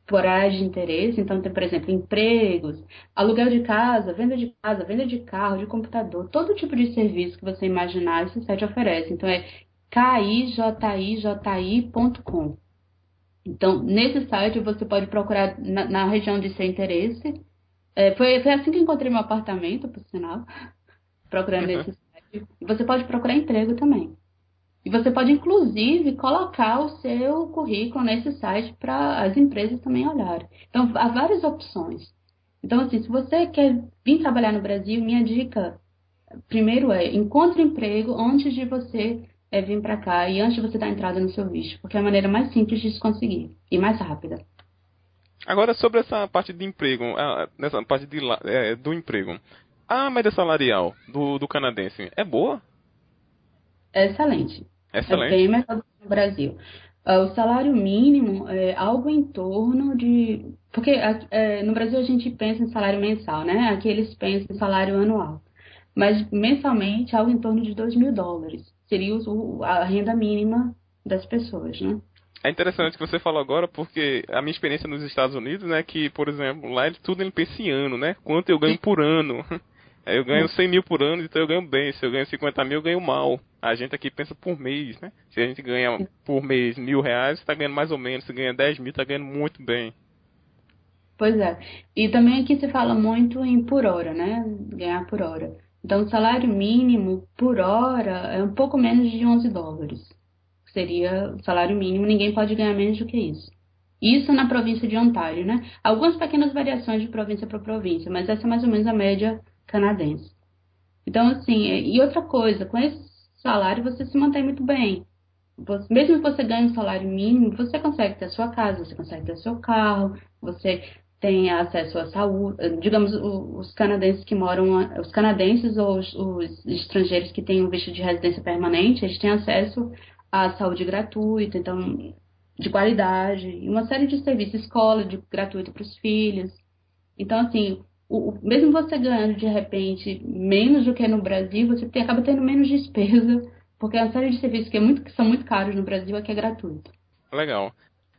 Speaker 2: por áreas de interesse. Então, tem, por exemplo, empregos, aluguel de casa, venda de casa, venda de carro, de computador, todo tipo de serviço que você imaginar, esse site oferece. Então, é kijiji.com. Então, nesse site você pode procurar na, na região de seu interesse. É, foi, foi assim que encontrei meu apartamento, por sinal, procurando uhum. nesse site. Você pode procurar emprego também. E você pode, inclusive, colocar o seu currículo nesse site para as empresas também olharem. Então, há várias opções. Então, assim, se você quer vir trabalhar no Brasil, minha dica, primeiro é, encontre emprego antes de você é, vir para cá e antes de você dar entrada no seu visto, porque é a maneira mais simples de se conseguir e mais rápida.
Speaker 3: Agora, sobre essa parte de emprego, nessa parte de, é, do emprego, a média salarial do, do canadense é boa?
Speaker 2: É excelente.
Speaker 3: Excelente.
Speaker 2: É bem melhor do que no Brasil. Uh, o salário mínimo é algo em torno de. Porque é, no Brasil a gente pensa em salário mensal, né? Aqui eles pensam em salário anual. Mas mensalmente algo em torno de 2 mil dólares. Seria o, a renda mínima das pessoas, né?
Speaker 3: É interessante que você falou agora, porque a minha experiência nos Estados Unidos, né, que, por exemplo, lá é tudo em pensa em ano, né? Quanto eu ganho por ano. Eu ganho 100 mil por ano, então eu ganho bem. Se eu ganho 50 mil, eu ganho mal. A gente aqui pensa por mês, né? Se a gente ganha por mês mil reais, está ganhando mais ou menos. Se ganha 10 mil, está ganhando muito bem.
Speaker 2: Pois é. E também aqui se fala muito em por hora, né? Ganhar por hora. Então, o salário mínimo por hora é um pouco menos de 11 dólares. Seria o salário mínimo, ninguém pode ganhar menos do que isso. Isso na província de Ontário, né? Algumas pequenas variações de província para província, mas essa é mais ou menos a média canadense. Então, assim, e outra coisa, com esse salário você se mantém muito bem. Mesmo que você ganhe um salário mínimo, você consegue ter sua casa, você consegue ter seu carro, você tem acesso à saúde. Digamos, os canadenses que moram, os canadenses ou os, os estrangeiros que têm um visto de residência permanente, eles têm acesso à saúde gratuita, então de qualidade, e uma série de serviços, escola de gratuito para os filhos. Então, assim, o, mesmo você ganhando de repente menos do que no Brasil, você tem, acaba tendo menos despesa, porque é uma série de serviços que, é muito, que são muito caros no Brasil aqui é gratuito.
Speaker 3: Legal.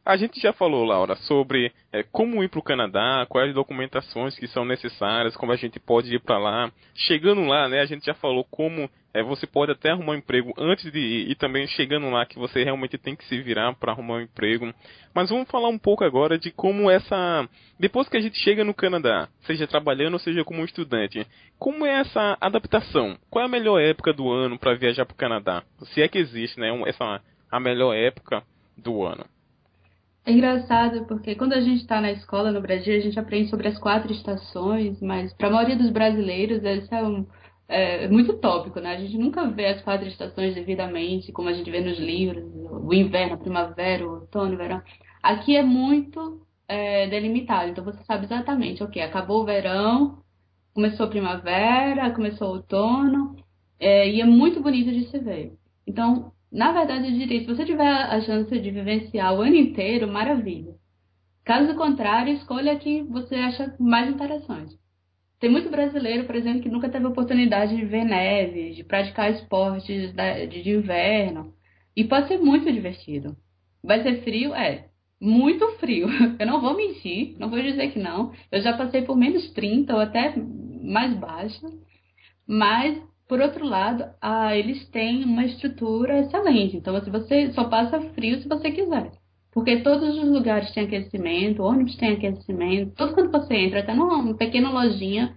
Speaker 3: A gente já falou, Laura, sobre é, como ir para o Canadá, quais documentações que são necessárias, como a gente pode ir para lá. Chegando lá, né, a gente já falou como é, você pode até arrumar um emprego antes de ir, e também chegando lá que você realmente tem que se virar para arrumar um emprego. Mas vamos falar um pouco agora de como essa. Depois que a gente chega no Canadá, seja trabalhando ou seja como estudante, como é essa adaptação? Qual é a melhor época do ano para viajar para o Canadá? Se é que existe, né, essa a melhor época do ano.
Speaker 2: É engraçado porque quando a gente está na escola no Brasil, a gente aprende sobre as quatro estações, mas para a maioria dos brasileiros isso é, um, é, muito tópico, né? A gente nunca vê as quatro estações devidamente, como a gente vê nos livros, o inverno, a primavera, o outono, o verão. Aqui é muito é, delimitado, então você sabe exatamente, ok, acabou o verão, começou a primavera, começou o outono, é, e é muito bonito de se ver. Então, na verdade, eu diria, se você tiver a chance de vivenciar o ano inteiro, maravilha. Caso contrário, escolha a que você acha mais interessante. Tem muito brasileiro, por exemplo, que nunca teve oportunidade de ver neve, de praticar esportes de inverno. E pode ser muito divertido. Vai ser frio? É. Muito frio. Eu não vou mentir, não vou dizer que não. Eu já passei por menos 30 ou até mais baixo. Mas por outro lado, ah, eles têm uma estrutura excelente. Então, assim, você só passa frio se você quiser. Porque todos os lugares têm aquecimento, ônibus tem aquecimento. Tudo quando você entra, até numa pequena lojinha,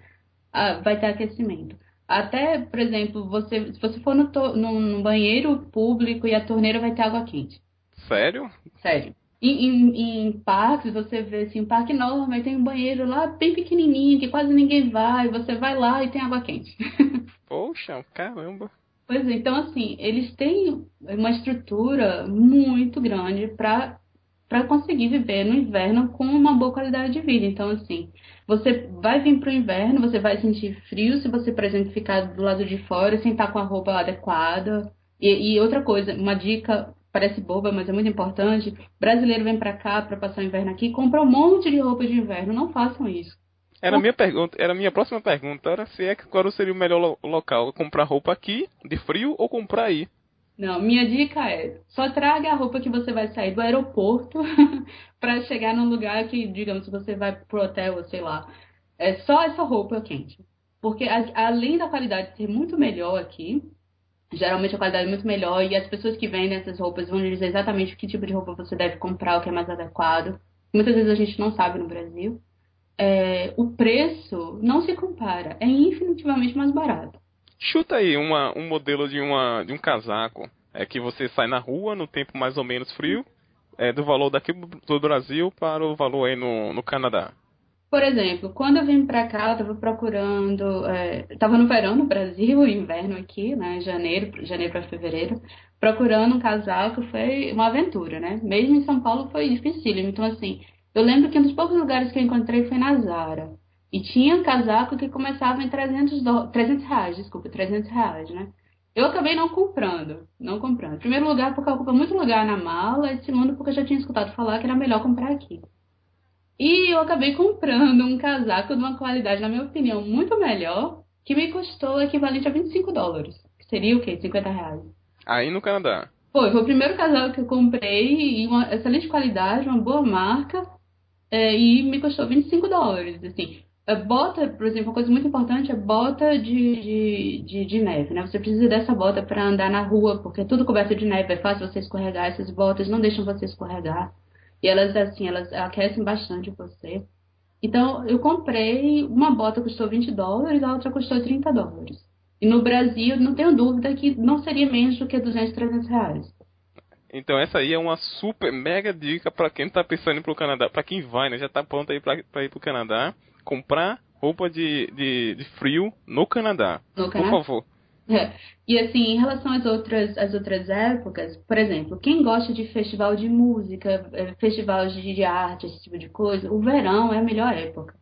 Speaker 2: ah, vai ter aquecimento. Até, por exemplo, você, se você for no, no, no banheiro público e a torneira vai ter água quente.
Speaker 3: Sério?
Speaker 2: Sério. Em, em, em, parques, você vê assim, um parque enorme, tem um banheiro lá bem pequenininho, que quase ninguém vai, você vai lá e tem água quente.
Speaker 3: Poxa, caramba.
Speaker 2: Pois é, então assim, eles têm uma estrutura muito grande para para conseguir viver no inverno com uma boa qualidade de vida. Então, assim, você vai vir para o inverno, você vai sentir frio se você, por exemplo, ficar do lado de fora sem estar com a roupa adequada. E, e outra coisa, uma dica parece boba, mas é muito importante. Brasileiro vem para cá para passar o inverno aqui, compra um monte de roupa de inverno. Não façam isso.
Speaker 3: Era a minha pergunta, era minha próxima pergunta, era se é que qual seria o melhor lo local, comprar roupa aqui de frio ou comprar aí?
Speaker 2: Não, minha dica é, só traga a roupa que você vai sair do aeroporto para chegar num lugar que, digamos, você vai pro hotel, sei lá, é só essa roupa quente. Porque a, além da qualidade ser muito melhor aqui, geralmente a qualidade é muito melhor e as pessoas que vendem essas roupas vão dizer exatamente que tipo de roupa você deve comprar, o que é mais adequado. Muitas vezes a gente não sabe no Brasil. É, o preço não se compara, é infinitivamente mais barato.
Speaker 3: Chuta aí uma, um modelo de, uma, de um casaco é que você sai na rua no tempo mais ou menos frio, é, do valor daqui do Brasil para o valor aí no, no Canadá.
Speaker 2: Por exemplo, quando eu vim para cá, eu estava procurando, estava é, no verão no Brasil, inverno aqui, né, janeiro, janeiro para fevereiro, procurando um casaco foi uma aventura, né? Mesmo em São Paulo foi difícil. Então assim, eu lembro que um dos poucos lugares que eu encontrei foi na Zara. E tinha um casaco que começava em 300, do... 300 reais, desculpa, 300 reais, né? Eu acabei não comprando, não comprando. Em primeiro lugar, porque ocupa muito lugar na mala, e segundo, porque eu já tinha escutado falar que era melhor comprar aqui. E eu acabei comprando um casaco de uma qualidade, na minha opinião, muito melhor, que me custou o equivalente a 25 dólares. Que seria o quê? 50 reais.
Speaker 3: Aí no Canadá?
Speaker 2: Foi, foi o primeiro casaco que eu comprei, em uma excelente qualidade, uma boa marca, é, e me custou 25 dólares, assim. A bota, por exemplo, uma coisa muito importante é bota de, de, de, de neve, né? Você precisa dessa bota para andar na rua, porque é tudo coberto de neve, é fácil você escorregar, essas botas não deixam você escorregar. E elas, assim, elas aquecem bastante você. Então, eu comprei, uma bota custou 20 dólares, a outra custou 30 dólares. E no Brasil, não tenho dúvida que não seria menos do que 200, 300 reais.
Speaker 3: Então essa aí é uma super mega dica para quem tá pensando em ir pro Canadá, para quem vai, né, já tá pronto aí para ir pro Canadá, comprar roupa de, de, de frio no Canadá. No Canadá. Por favor.
Speaker 2: É. E assim, em relação às outras, às outras épocas, por exemplo, quem gosta de festival de música, é, festival de, de arte, esse tipo de coisa, o verão é a melhor época.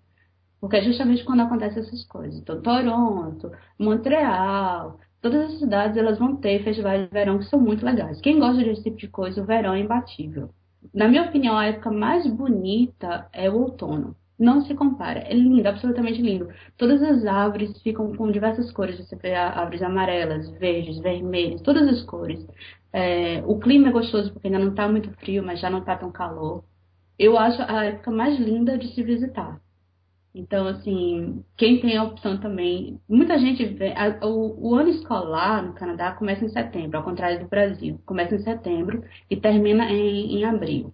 Speaker 2: Porque é justamente quando acontecem essas coisas. Então, Toronto, Montreal, todas as cidades elas vão ter festivais de verão que são muito legais. Quem gosta desse tipo de coisa, o verão é imbatível. Na minha opinião, a época mais bonita é o outono não se compara. É lindo, absolutamente lindo. Todas as árvores ficam com diversas cores. Você vê árvores amarelas, verdes, vermelhas, todas as cores. É, o clima é gostoso porque ainda não está muito frio, mas já não está tão calor. Eu acho a época mais linda de se visitar. Então, assim, quem tem a opção também. Muita gente vê. A, o, o, ano escolar no Canadá começa em setembro, ao contrário do Brasil. Começa em setembro e termina em, em abril.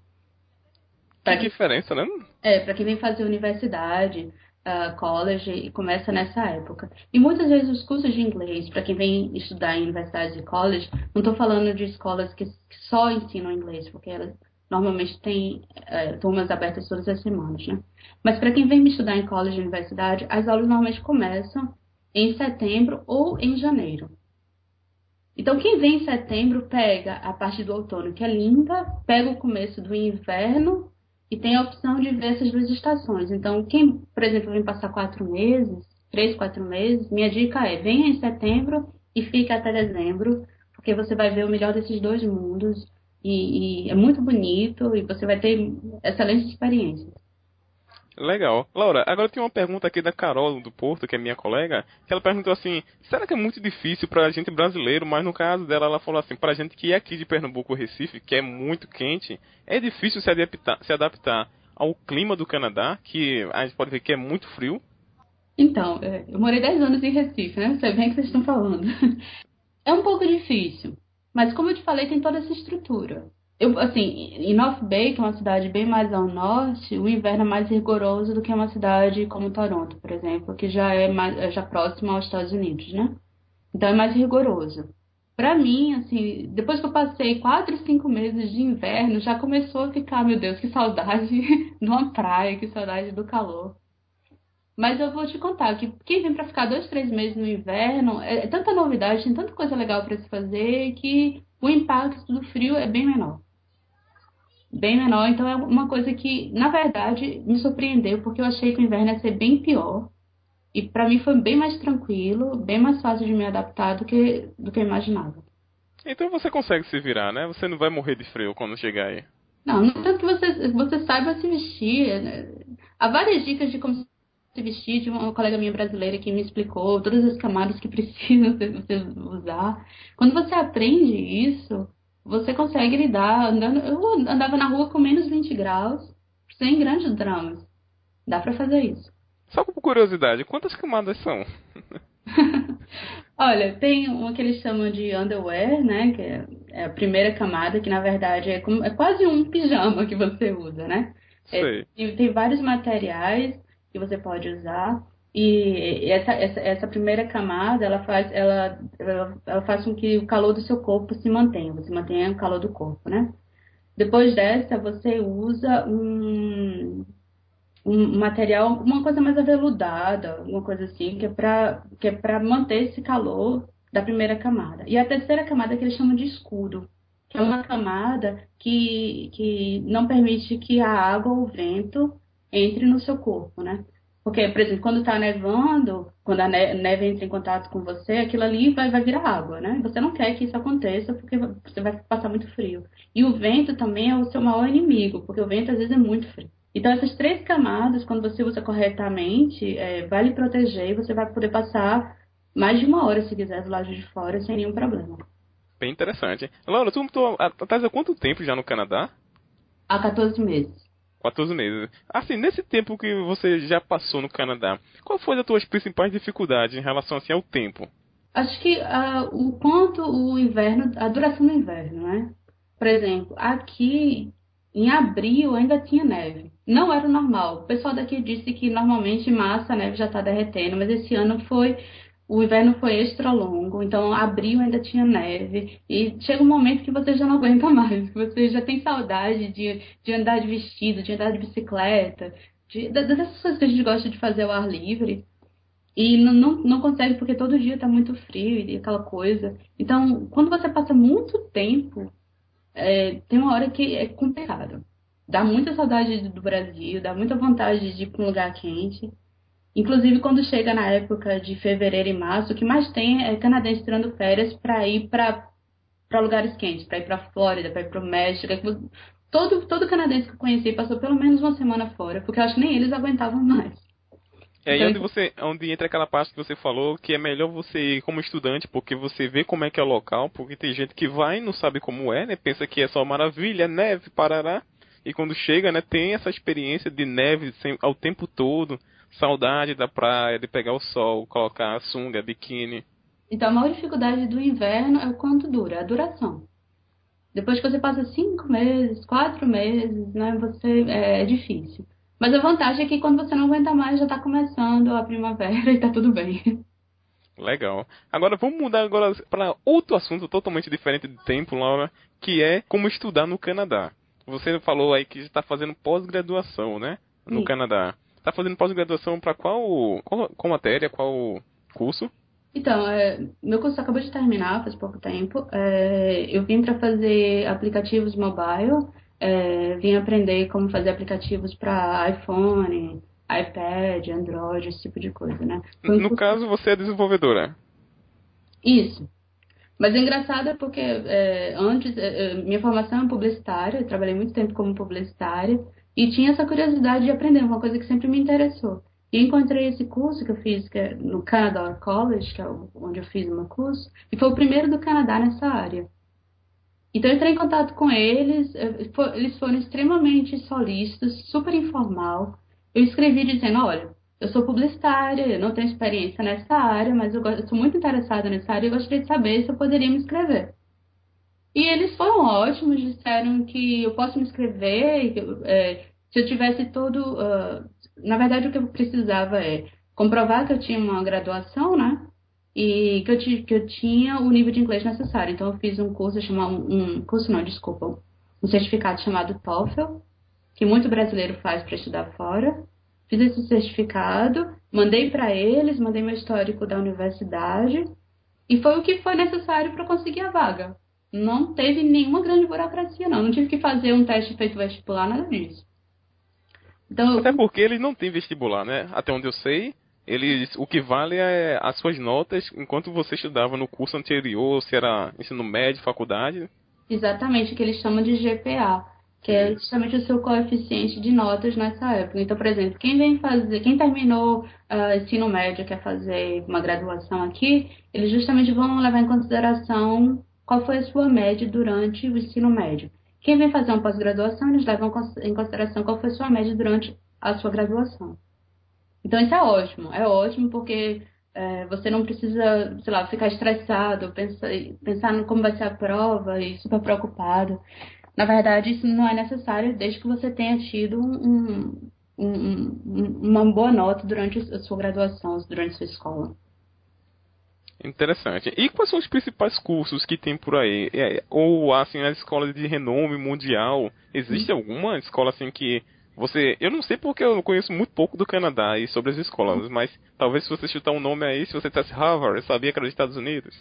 Speaker 3: Pra que diferença, né?
Speaker 2: É, para quem vem fazer universidade, uh, college, e começa nessa época. E muitas vezes os cursos de inglês, para quem vem estudar em universidades e college, não estou falando de escolas que, que, só ensinam inglês, porque elas normalmente têm uh, turmas abertas todas as semanas, né? Mas para quem vem estudar em college e universidade, as aulas normalmente começam em setembro ou em janeiro. Então, quem vem em setembro pega a parte do outono, que é linda, pega o começo do inverno e tem a opção de ver essas duas estações. Então, quem, por exemplo, vem passar quatro meses, três, quatro meses, minha dica é venha em setembro e fique até dezembro, porque você vai ver o melhor desses dois mundos e, e é muito bonito e você vai ter excelentes experiências.
Speaker 3: Legal. Laura, agora tem uma pergunta aqui da Carol do Porto, que é minha colega, que ela perguntou assim: será que é muito difícil pra gente brasileiro, mas no caso dela, ela falou assim: pra gente que é aqui de Pernambuco, Recife, que é muito quente, é difícil se adaptar, se adaptar ao clima do Canadá, que a gente pode ver que é muito frio?
Speaker 2: Então, é, eu morei 10 anos em Recife, né? Você vê o que vocês estão falando. É um pouco difícil, mas como eu te falei, tem toda essa estrutura. Eu, assim, em North Bay, que é uma cidade bem mais ao norte, o inverno é mais rigoroso do que uma cidade como Toronto, por exemplo, que já é mais, é já próxima aos Estados Unidos, né? Então é mais rigoroso. Para mim, assim, depois que eu passei quatro, cinco meses de inverno, já começou a ficar, meu Deus, que saudade de uma praia, que saudade do calor. Mas eu vou te contar que quem vem para ficar dois, três meses no inverno, é, é tanta novidade, tem tanta coisa legal para se fazer que o impacto do frio é bem menor bem menor. Então é uma coisa que, na verdade, me surpreendeu, porque eu achei que o inverno ia ser bem pior. E para mim foi bem mais tranquilo, bem mais fácil de me adaptar do que, do que eu imaginava.
Speaker 3: Então você consegue se virar, né? Você não vai morrer de frio quando chegar aí.
Speaker 2: Não, não tanto que você, você saiba se vestir. Né? Há várias dicas de como se vestir de uma colega minha brasileira que me explicou todas as camadas que precisam você usar. Quando você aprende isso, você consegue lidar andando. Eu andava na rua com menos 20 graus, sem grandes dramas. Dá para fazer isso.
Speaker 3: Só por curiosidade, quantas camadas são?
Speaker 2: Olha, tem uma que eles chamam de underwear, né? Que é a primeira camada, que na verdade é, como, é quase um pijama que você usa, né?
Speaker 3: É,
Speaker 2: tem vários materiais que você pode usar. E essa, essa, essa primeira camada, ela faz, ela, ela, ela faz com que o calor do seu corpo se mantenha, você mantenha o calor do corpo, né? Depois dessa, você usa um, um material, uma coisa mais aveludada, uma coisa assim, que é para que é para manter esse calor da primeira camada. E a terceira camada que eles chamam de escudo, que é uma camada que, que não permite que a água ou o vento entre no seu corpo, né? Porque, por exemplo, quando está nevando, quando a neve entra em contato com você, aquilo ali vai, vai virar água, né? Você não quer que isso aconteça porque você vai passar muito frio. E o vento também é o seu maior inimigo, porque o vento às vezes é muito frio. Então, essas três camadas, quando você usa corretamente, é, vai lhe proteger e você vai poder passar mais de uma hora, se quiser, do lado de fora, sem nenhum problema.
Speaker 3: Bem interessante. Laura, tu estou há quanto tempo já no Canadá?
Speaker 2: Há 14 meses.
Speaker 3: 14 meses. Assim, nesse tempo que você já passou no Canadá, qual foi as tuas principais dificuldades em relação assim, ao tempo?
Speaker 2: Acho que uh, o quanto o inverno, a duração do inverno, né? Por exemplo, aqui em abril ainda tinha neve. Não era o normal. O pessoal daqui disse que normalmente março a neve já está derretendo, mas esse ano foi o inverno foi extra longo, então abril ainda tinha neve. E chega um momento que você já não aguenta mais, que você já tem saudade de, de andar de vestido, de andar de bicicleta, de, dessas coisas que a gente gosta de fazer ao ar livre. E não, não, não consegue porque todo dia está muito frio e aquela coisa. Então, quando você passa muito tempo, é, tem uma hora que é complicado. Dá muita saudade do Brasil, dá muita vontade de ir para um lugar quente. Inclusive, quando chega na época de fevereiro e março, o que mais tem é canadense tirando férias para ir para lugares quentes, para ir para Flórida, para ir para o México. Todo, todo canadense que eu conheci passou pelo menos uma semana fora, porque eu acho que nem eles aguentavam mais.
Speaker 3: É aí então, onde você, onde entra aquela parte que você falou que é melhor você ir como estudante, porque você vê como é que é o local, porque tem gente que vai e não sabe como é, né? Pensa que é só maravilha, neve, parará. E quando chega, né, tem essa experiência de neve ao tempo todo saudade da praia, de pegar o sol, colocar a sunga, biquíni.
Speaker 2: Então a maior dificuldade do inverno é o quanto dura, a duração. Depois que você passa cinco meses, quatro meses, né, você é, é difícil. Mas a vantagem é que quando você não aguenta mais, já está começando a primavera e está tudo bem.
Speaker 3: Legal. Agora vamos mudar agora para outro assunto totalmente diferente de tempo, Laura, que é como estudar no Canadá. Você falou aí que está fazendo pós-graduação, né, no Sim. Canadá. Tá fazendo pós-graduação para qual, qual, qual matéria, qual curso?
Speaker 2: Então, é, meu curso acabou de terminar faz pouco tempo. É, eu vim para fazer aplicativos mobile, é, vim aprender como fazer aplicativos para iPhone, iPad, Android, esse tipo de coisa, né?
Speaker 3: Um no curso... caso, você é desenvolvedora?
Speaker 2: Isso. Mas o engraçado é porque é, antes, é, é, minha formação é publicitária, eu trabalhei muito tempo como publicitária, e tinha essa curiosidade de aprender, uma coisa que sempre me interessou. E encontrei esse curso que eu fiz que é no Canada College, que é onde eu fiz o meu curso, e foi o primeiro do Canadá nessa área. Então eu entrei em contato com eles, eles foram extremamente solícitos, super informal. Eu escrevi dizendo, olha, eu sou publicitária, eu não tenho experiência nessa área, mas eu, eu sou muito interessada nessa área e gostaria de saber se eu poderia me inscrever. E eles foram ótimos, disseram que eu posso me inscrever, é, se eu tivesse todo. Uh, na verdade, o que eu precisava é comprovar que eu tinha uma graduação, né? E que eu, que eu tinha o nível de inglês necessário. Então, eu fiz um curso chamado. Um curso, não, desculpa. Um certificado chamado TOEFL, que muito brasileiro faz para estudar fora. Fiz esse certificado, mandei para eles, mandei meu histórico da universidade. E foi o que foi necessário para conseguir a vaga. Não teve nenhuma grande burocracia, não. Não tive que fazer um teste feito vestibular, nada disso.
Speaker 3: Então, Até porque eles não têm vestibular, né? Até onde eu sei, eles, o que vale é as suas notas enquanto você estudava no curso anterior, se era ensino médio, faculdade.
Speaker 2: Exatamente, que eles chamam de GPA, que é justamente o seu coeficiente de notas nessa época. Então, por exemplo, quem vem fazer, quem terminou uh, ensino médio, quer fazer uma graduação aqui, eles justamente vão levar em consideração qual foi a sua média durante o ensino médio. Quem vem fazer uma pós-graduação, eles levam em consideração qual foi sua média durante a sua graduação. Então, isso é ótimo. É ótimo porque é, você não precisa, sei lá, ficar estressado, pensar, pensar no como vai ser a prova e super preocupado. Na verdade, isso não é necessário desde que você tenha tido um, um, uma boa nota durante a sua graduação, durante a sua escola.
Speaker 3: Interessante. E quais são os principais cursos que tem por aí? É, ou assim, as escolas de renome mundial, existe alguma escola assim que você, eu não sei porque eu conheço muito pouco do Canadá e sobre as escolas, mas talvez se você chutar um nome aí, se você dissesse Harvard, eu sabia que era dos Estados Unidos.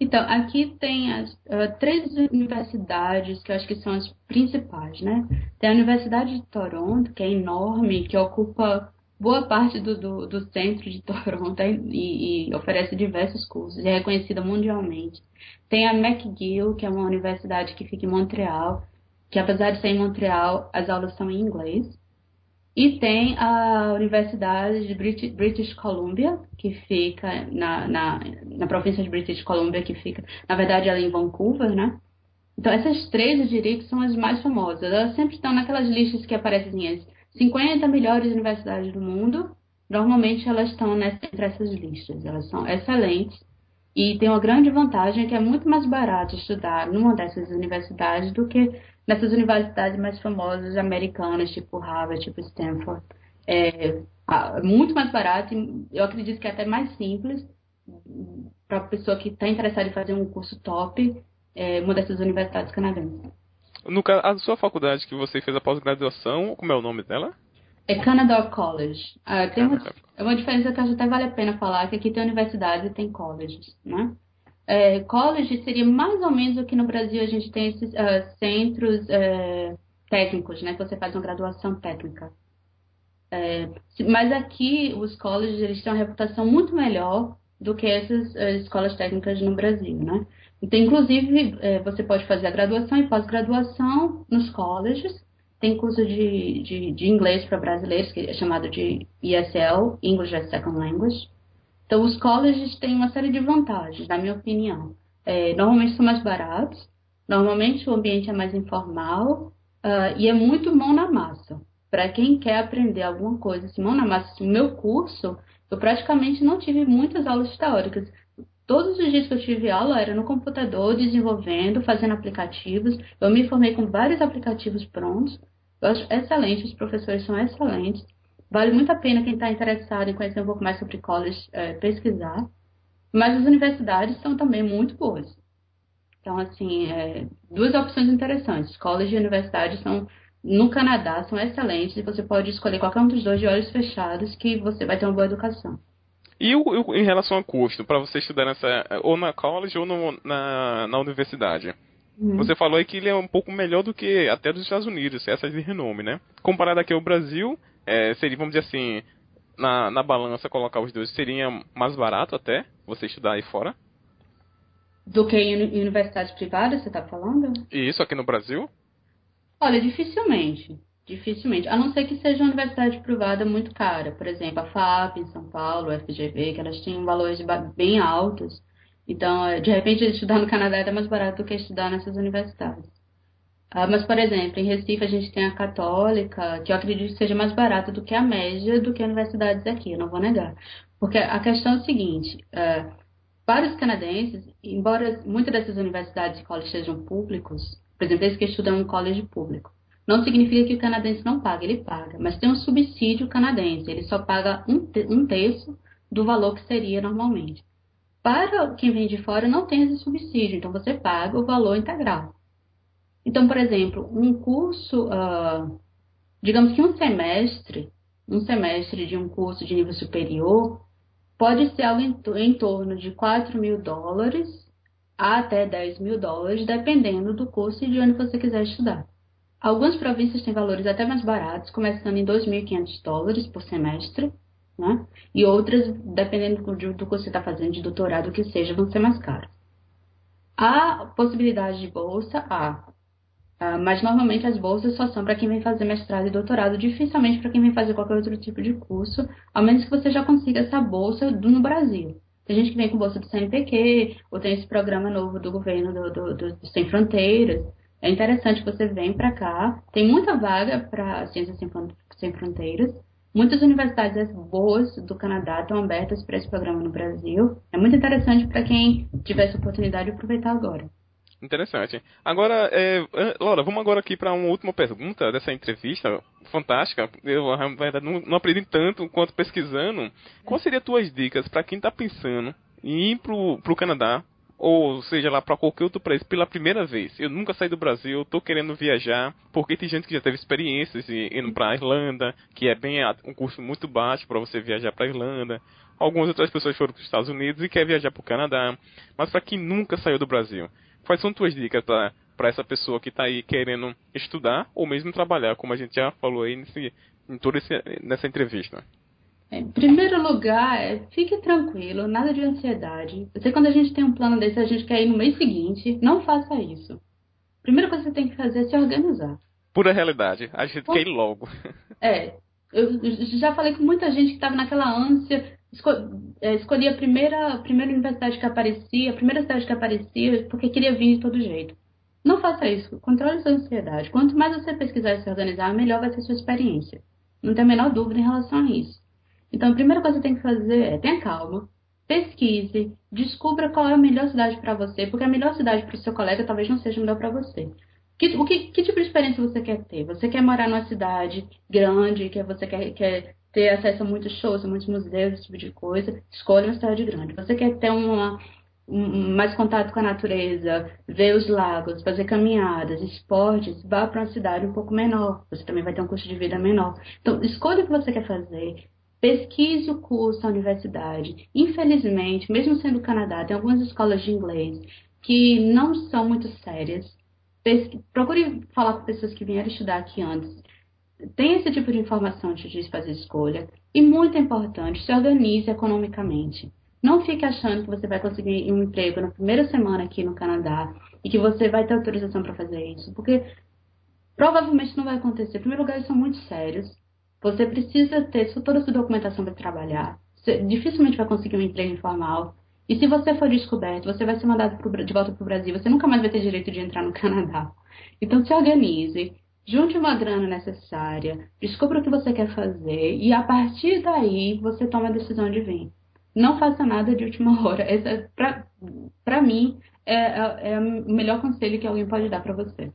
Speaker 2: Então, aqui tem as uh, três universidades que eu acho que são as principais, né? Tem a Universidade de Toronto, que é enorme, que ocupa boa parte do, do, do centro de Toronto e, e, oferece diversos cursos, é reconhecida mundialmente. Tem a McGill, que é uma universidade que fica em Montreal, que apesar de ser em Montreal, as aulas são em inglês. E tem a Universidade de British Columbia, que fica na, na, na província de British Columbia, que fica, na verdade, ela é em Vancouver, né? Então, essas três, eu diria que são as mais famosas. Elas sempre estão naquelas listas que aparecem as 50 melhores universidades do mundo. Normalmente, elas estão nessa, entre essas listas. Elas são excelentes. E tem uma grande vantagem que é muito mais barato estudar numa dessas universidades do que nessas universidades mais famosas americanas, tipo Harvard, tipo Stanford. É, muito mais barato e eu acredito que é até mais simples para a pessoa que está interessada em fazer um curso top é, uma dessas universidades canadenses.
Speaker 3: No caso, a sua faculdade que você fez a pós-graduação, como é o nome dela?
Speaker 2: É Canada College. Ah, tem uma, é uma diferença que acho até vale a pena falar, que aqui tem universidade e tem colleges, né? É, college seria mais ou menos o que no Brasil a gente tem esses uh, centros uh, técnicos, né? Que você faz uma graduação técnica. É, mas aqui os colleges eles têm uma reputação muito melhor do que essas uh, escolas técnicas no Brasil, né? Então, inclusive, é, você pode fazer a graduação e pós-graduação nos colleges. Tem curso de, de, de inglês para brasileiros, que é chamado de ESL, English as Second Language. Então, os colleges têm uma série de vantagens, na minha opinião. É, normalmente são mais baratos, normalmente o ambiente é mais informal uh, e é muito mão na massa. Para quem quer aprender alguma coisa, assim, mão na massa, assim, meu curso, eu praticamente não tive muitas aulas teóricas. Todos os dias que eu tive aula era no computador, desenvolvendo, fazendo aplicativos. Eu me formei com vários aplicativos prontos. Eu acho excelente, os professores são excelentes. Vale muito a pena quem está interessado em conhecer um pouco mais sobre college é, pesquisar. Mas as universidades são também muito boas. Então, assim, é, duas opções interessantes. College e universidade são, no Canadá, são excelentes e você pode escolher qualquer um dos dois de olhos fechados que você vai ter uma boa educação.
Speaker 3: E o, o, em relação ao custo, para você estudar nessa, ou na college ou no, na, na universidade? Uhum. Você falou aí que ele é um pouco melhor do que até dos Estados Unidos, essas de renome, né? Comparado aqui ao Brasil, é, seria, vamos dizer assim, na, na balança colocar os dois, seria mais barato até você estudar aí fora?
Speaker 2: Do que em universidades privadas, você está falando?
Speaker 3: Isso aqui no Brasil?
Speaker 2: Olha, dificilmente. Dificilmente, a não ser que seja uma universidade privada muito cara, por exemplo, a FAP em São Paulo, a FGV, que elas têm valores bem altos. Então, é, de repente, estudar no Canadá é mais barato do que estudar nessas universidades. Ah, mas, por exemplo, em Recife a gente tem a Católica, que eu acredito que seja mais barata do que a média do que universidades aqui, eu não vou negar. Porque a questão é o seguinte, uh, para os canadenses, embora muitas dessas universidades e colleges sejam públicos, por exemplo, eles que estudam em um college público, não significa que o canadense não paga, ele paga, mas tem um subsídio canadense, ele só paga um, um terço do valor que seria normalmente. Para quem vem de fora, não tem esse subsídio, então você paga o valor integral. Então, por exemplo, um curso, uh, digamos que um semestre, um semestre de um curso de nível superior, pode ser algo em, em torno de 4 mil dólares até 10 mil dólares, dependendo do curso e de onde você quiser estudar. Algumas províncias têm valores até mais baratos, começando em 2.500 dólares por semestre, né? E outras, dependendo do, do que você está fazendo de doutorado, que seja, vão ser mais caras. Há possibilidade de bolsa? Há. Mas normalmente as bolsas só são para quem vem fazer mestrado e doutorado, dificilmente para quem vem fazer qualquer outro tipo de curso, ao menos que você já consiga essa bolsa no Brasil. Tem gente que vem com bolsa do CNPq, ou tem esse programa novo do governo do, do, do, do Sem Fronteiras, é interessante você vem para cá. Tem muita vaga para Ciências Sem Fronteiras. Muitas universidades boas do Canadá estão abertas para esse programa no Brasil. É muito interessante para quem tiver essa oportunidade de aproveitar agora.
Speaker 3: Interessante. Agora, é, Laura, vamos agora aqui para uma última pergunta dessa entrevista fantástica. Eu, na verdade, não, não aprendi tanto quanto pesquisando. Quais seriam as tuas dicas para quem está pensando em ir para o Canadá ou seja lá para qualquer outro país pela primeira vez. Eu nunca saí do Brasil, tô querendo viajar, porque tem gente que já teve experiências indo para Irlanda, que é bem um custo muito baixo para você viajar para Irlanda. Algumas outras pessoas foram para os Estados Unidos e quer viajar para o Canadá. Mas para quem nunca saiu do Brasil, quais são tuas dicas para para essa pessoa que está aí querendo estudar ou mesmo trabalhar, como a gente já falou aí nesse, em toda esse, nessa entrevista?
Speaker 2: Em primeiro lugar, é, fique tranquilo, nada de ansiedade. Eu sei quando a gente tem um plano desse, a gente quer ir no mês seguinte, não faça isso. Primeira coisa que você tem que fazer é se organizar.
Speaker 3: Pura realidade, a gente Por... quer ir logo.
Speaker 2: É, Eu já falei com muita gente que estava naquela ânsia, esco é, escolhi a primeira, a primeira universidade que aparecia, a primeira cidade que aparecia, porque queria vir de todo jeito. Não faça isso, controle sua ansiedade. Quanto mais você pesquisar e se organizar, melhor vai ser a sua experiência. Não tem a menor dúvida em relação a isso. Então, a primeira coisa que você tem que fazer é tenha calma, pesquise, descubra qual é a melhor cidade para você, porque a melhor cidade para o seu colega talvez não seja melhor para você. Que, o que, que, tipo de experiência você quer ter? Você quer morar numa cidade grande, que você quer, quer ter acesso a muitos shows, a muitos museus, esse tipo de coisa? Escolha uma cidade grande. Você quer ter uma, um, mais contato com a natureza, ver os lagos, fazer caminhadas, esportes, vá para uma cidade um pouco menor. Você também vai ter um custo de vida menor. Então, escolha o que você quer fazer. Pesquise o curso na universidade. Infelizmente, mesmo sendo Canadá, tem algumas escolas de inglês que não são muito sérias. Pesqu... Procure falar com pessoas que vieram estudar aqui antes. Tem esse tipo de informação antes de fazer escolha. E muito importante, se organize economicamente. Não fique achando que você vai conseguir um emprego na primeira semana aqui no Canadá e que você vai ter autorização para fazer isso, porque provavelmente não vai acontecer. Em primeiro lugar, eles são muito sérios. Você precisa ter toda a sua documentação para trabalhar. Você dificilmente vai conseguir um emprego informal. E se você for descoberto, você vai ser mandado pro, de volta para o Brasil. Você nunca mais vai ter direito de entrar no Canadá. Então se organize, junte uma grana necessária, descubra o que você quer fazer e a partir daí você toma a decisão de vir. Não faça nada de última hora. Esse, para mim, é, é, é o melhor conselho que alguém pode dar para você.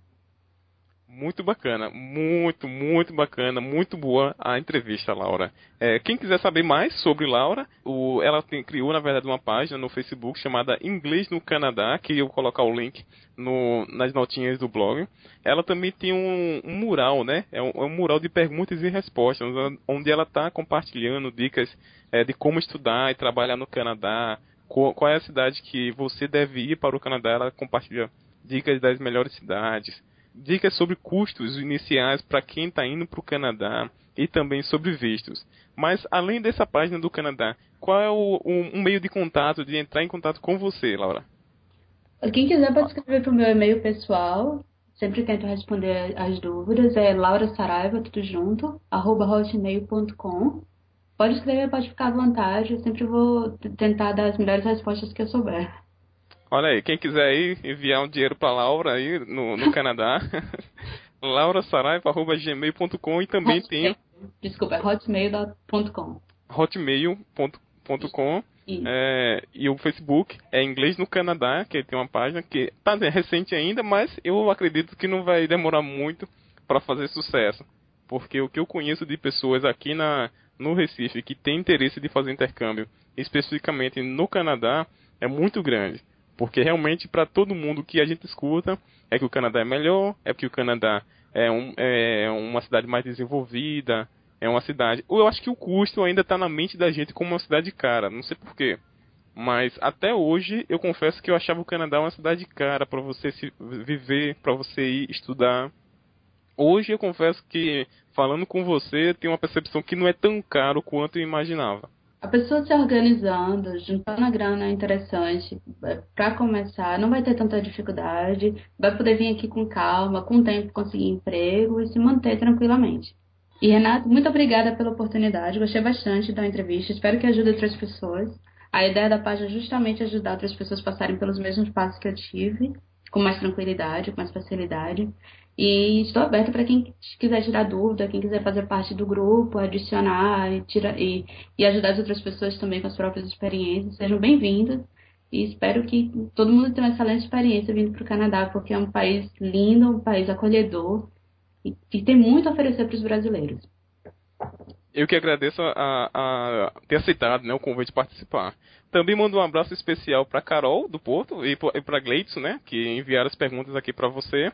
Speaker 3: Muito bacana, muito, muito bacana, muito boa a entrevista, Laura. É, quem quiser saber mais sobre Laura, o, ela tem, criou, na verdade, uma página no Facebook chamada Inglês no Canadá, que eu vou colocar o link no, nas notinhas do blog. Ela também tem um, um mural, né? É um, é um, mural de perguntas e respostas, onde ela está compartilhando dicas é, de como estudar e trabalhar no Canadá, qual, qual é a cidade que você deve ir para o Canadá. Ela compartilha dicas das melhores cidades dicas sobre custos iniciais para quem está indo para o Canadá e também sobre vistos. Mas além dessa página do Canadá, qual é o, um, meio de contato, de entrar em contato com você, Laura?
Speaker 2: Quem quiser pode escrever para o meu e-mail pessoal, sempre tento responder as dúvidas, é laurasaraiva, tudo junto, arroba hotmail.com. Pode escrever, pode ficar à vontade, eu sempre vou tentar dar as melhores respostas que eu souber.
Speaker 3: Olha aí, quem quiser aí enviar um dinheiro para Laura aí no, no Canadá, laurasaraiva.gmail.com e também
Speaker 2: Hotmail. tem... Desculpa, é hotmail.com
Speaker 3: hotmail.com é, e o Facebook é Inglês no Canadá, que tem uma página que tá recente ainda, mas eu acredito que não vai demorar muito para fazer sucesso. Porque o que eu conheço de pessoas aqui na, no Recife que tem interesse de fazer intercâmbio, especificamente no Canadá, é muito grande. Porque realmente, para todo mundo que a gente escuta, é que o Canadá é melhor, é que o Canadá é, um, é uma cidade mais desenvolvida, é uma cidade. Eu acho que o custo ainda está na mente da gente como uma cidade cara, não sei porquê. Mas até hoje eu confesso que eu achava o Canadá uma cidade cara para você se viver, para você ir estudar. Hoje eu confesso que falando com você tenho uma percepção que não é tão caro quanto eu imaginava
Speaker 2: a pessoa se organizando, juntando a grana interessante é, para começar, não vai ter tanta dificuldade, vai poder vir aqui com calma, com tempo conseguir emprego e se manter tranquilamente. E Renato, muito obrigada pela oportunidade, gostei bastante da entrevista, espero que ajude outras pessoas. A ideia da página é justamente ajudar outras pessoas a passarem pelos mesmos passos que eu tive, com mais tranquilidade, com mais facilidade. E estou aberta para quem quiser tirar dúvida, quem quiser fazer parte do grupo, adicionar e, tira, e, e ajudar as outras pessoas também com as próprias experiências. Sejam bem-vindos e espero que todo mundo tenha uma excelente experiência vindo para o Canadá, porque é um país lindo, um país acolhedor e, e tem muito a oferecer para os brasileiros.
Speaker 3: Eu que agradeço a, a ter aceitado né, o convite de participar. Também mando um abraço especial para Carol, do Porto, e para Gleitson, né, que enviaram as perguntas aqui para você.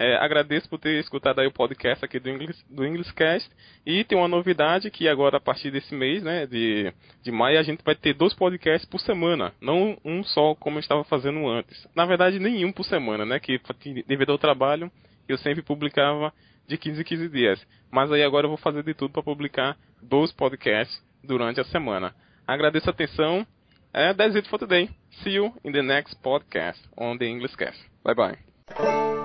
Speaker 3: É, agradeço por ter escutado aí o podcast aqui do English, do Englishcast. E tem uma novidade que agora, a partir desse mês, né, de, de maio, a gente vai ter dois podcasts por semana. Não um só, como eu estava fazendo antes. Na verdade, nenhum por semana, né, que devido ao trabalho, eu sempre publicava de 15 em 15 dias. Mas aí agora eu vou fazer de tudo para publicar dois podcasts durante a semana. Agradeço a atenção. É, that's it for today. See you in the next podcast on the English Cast. Bye bye.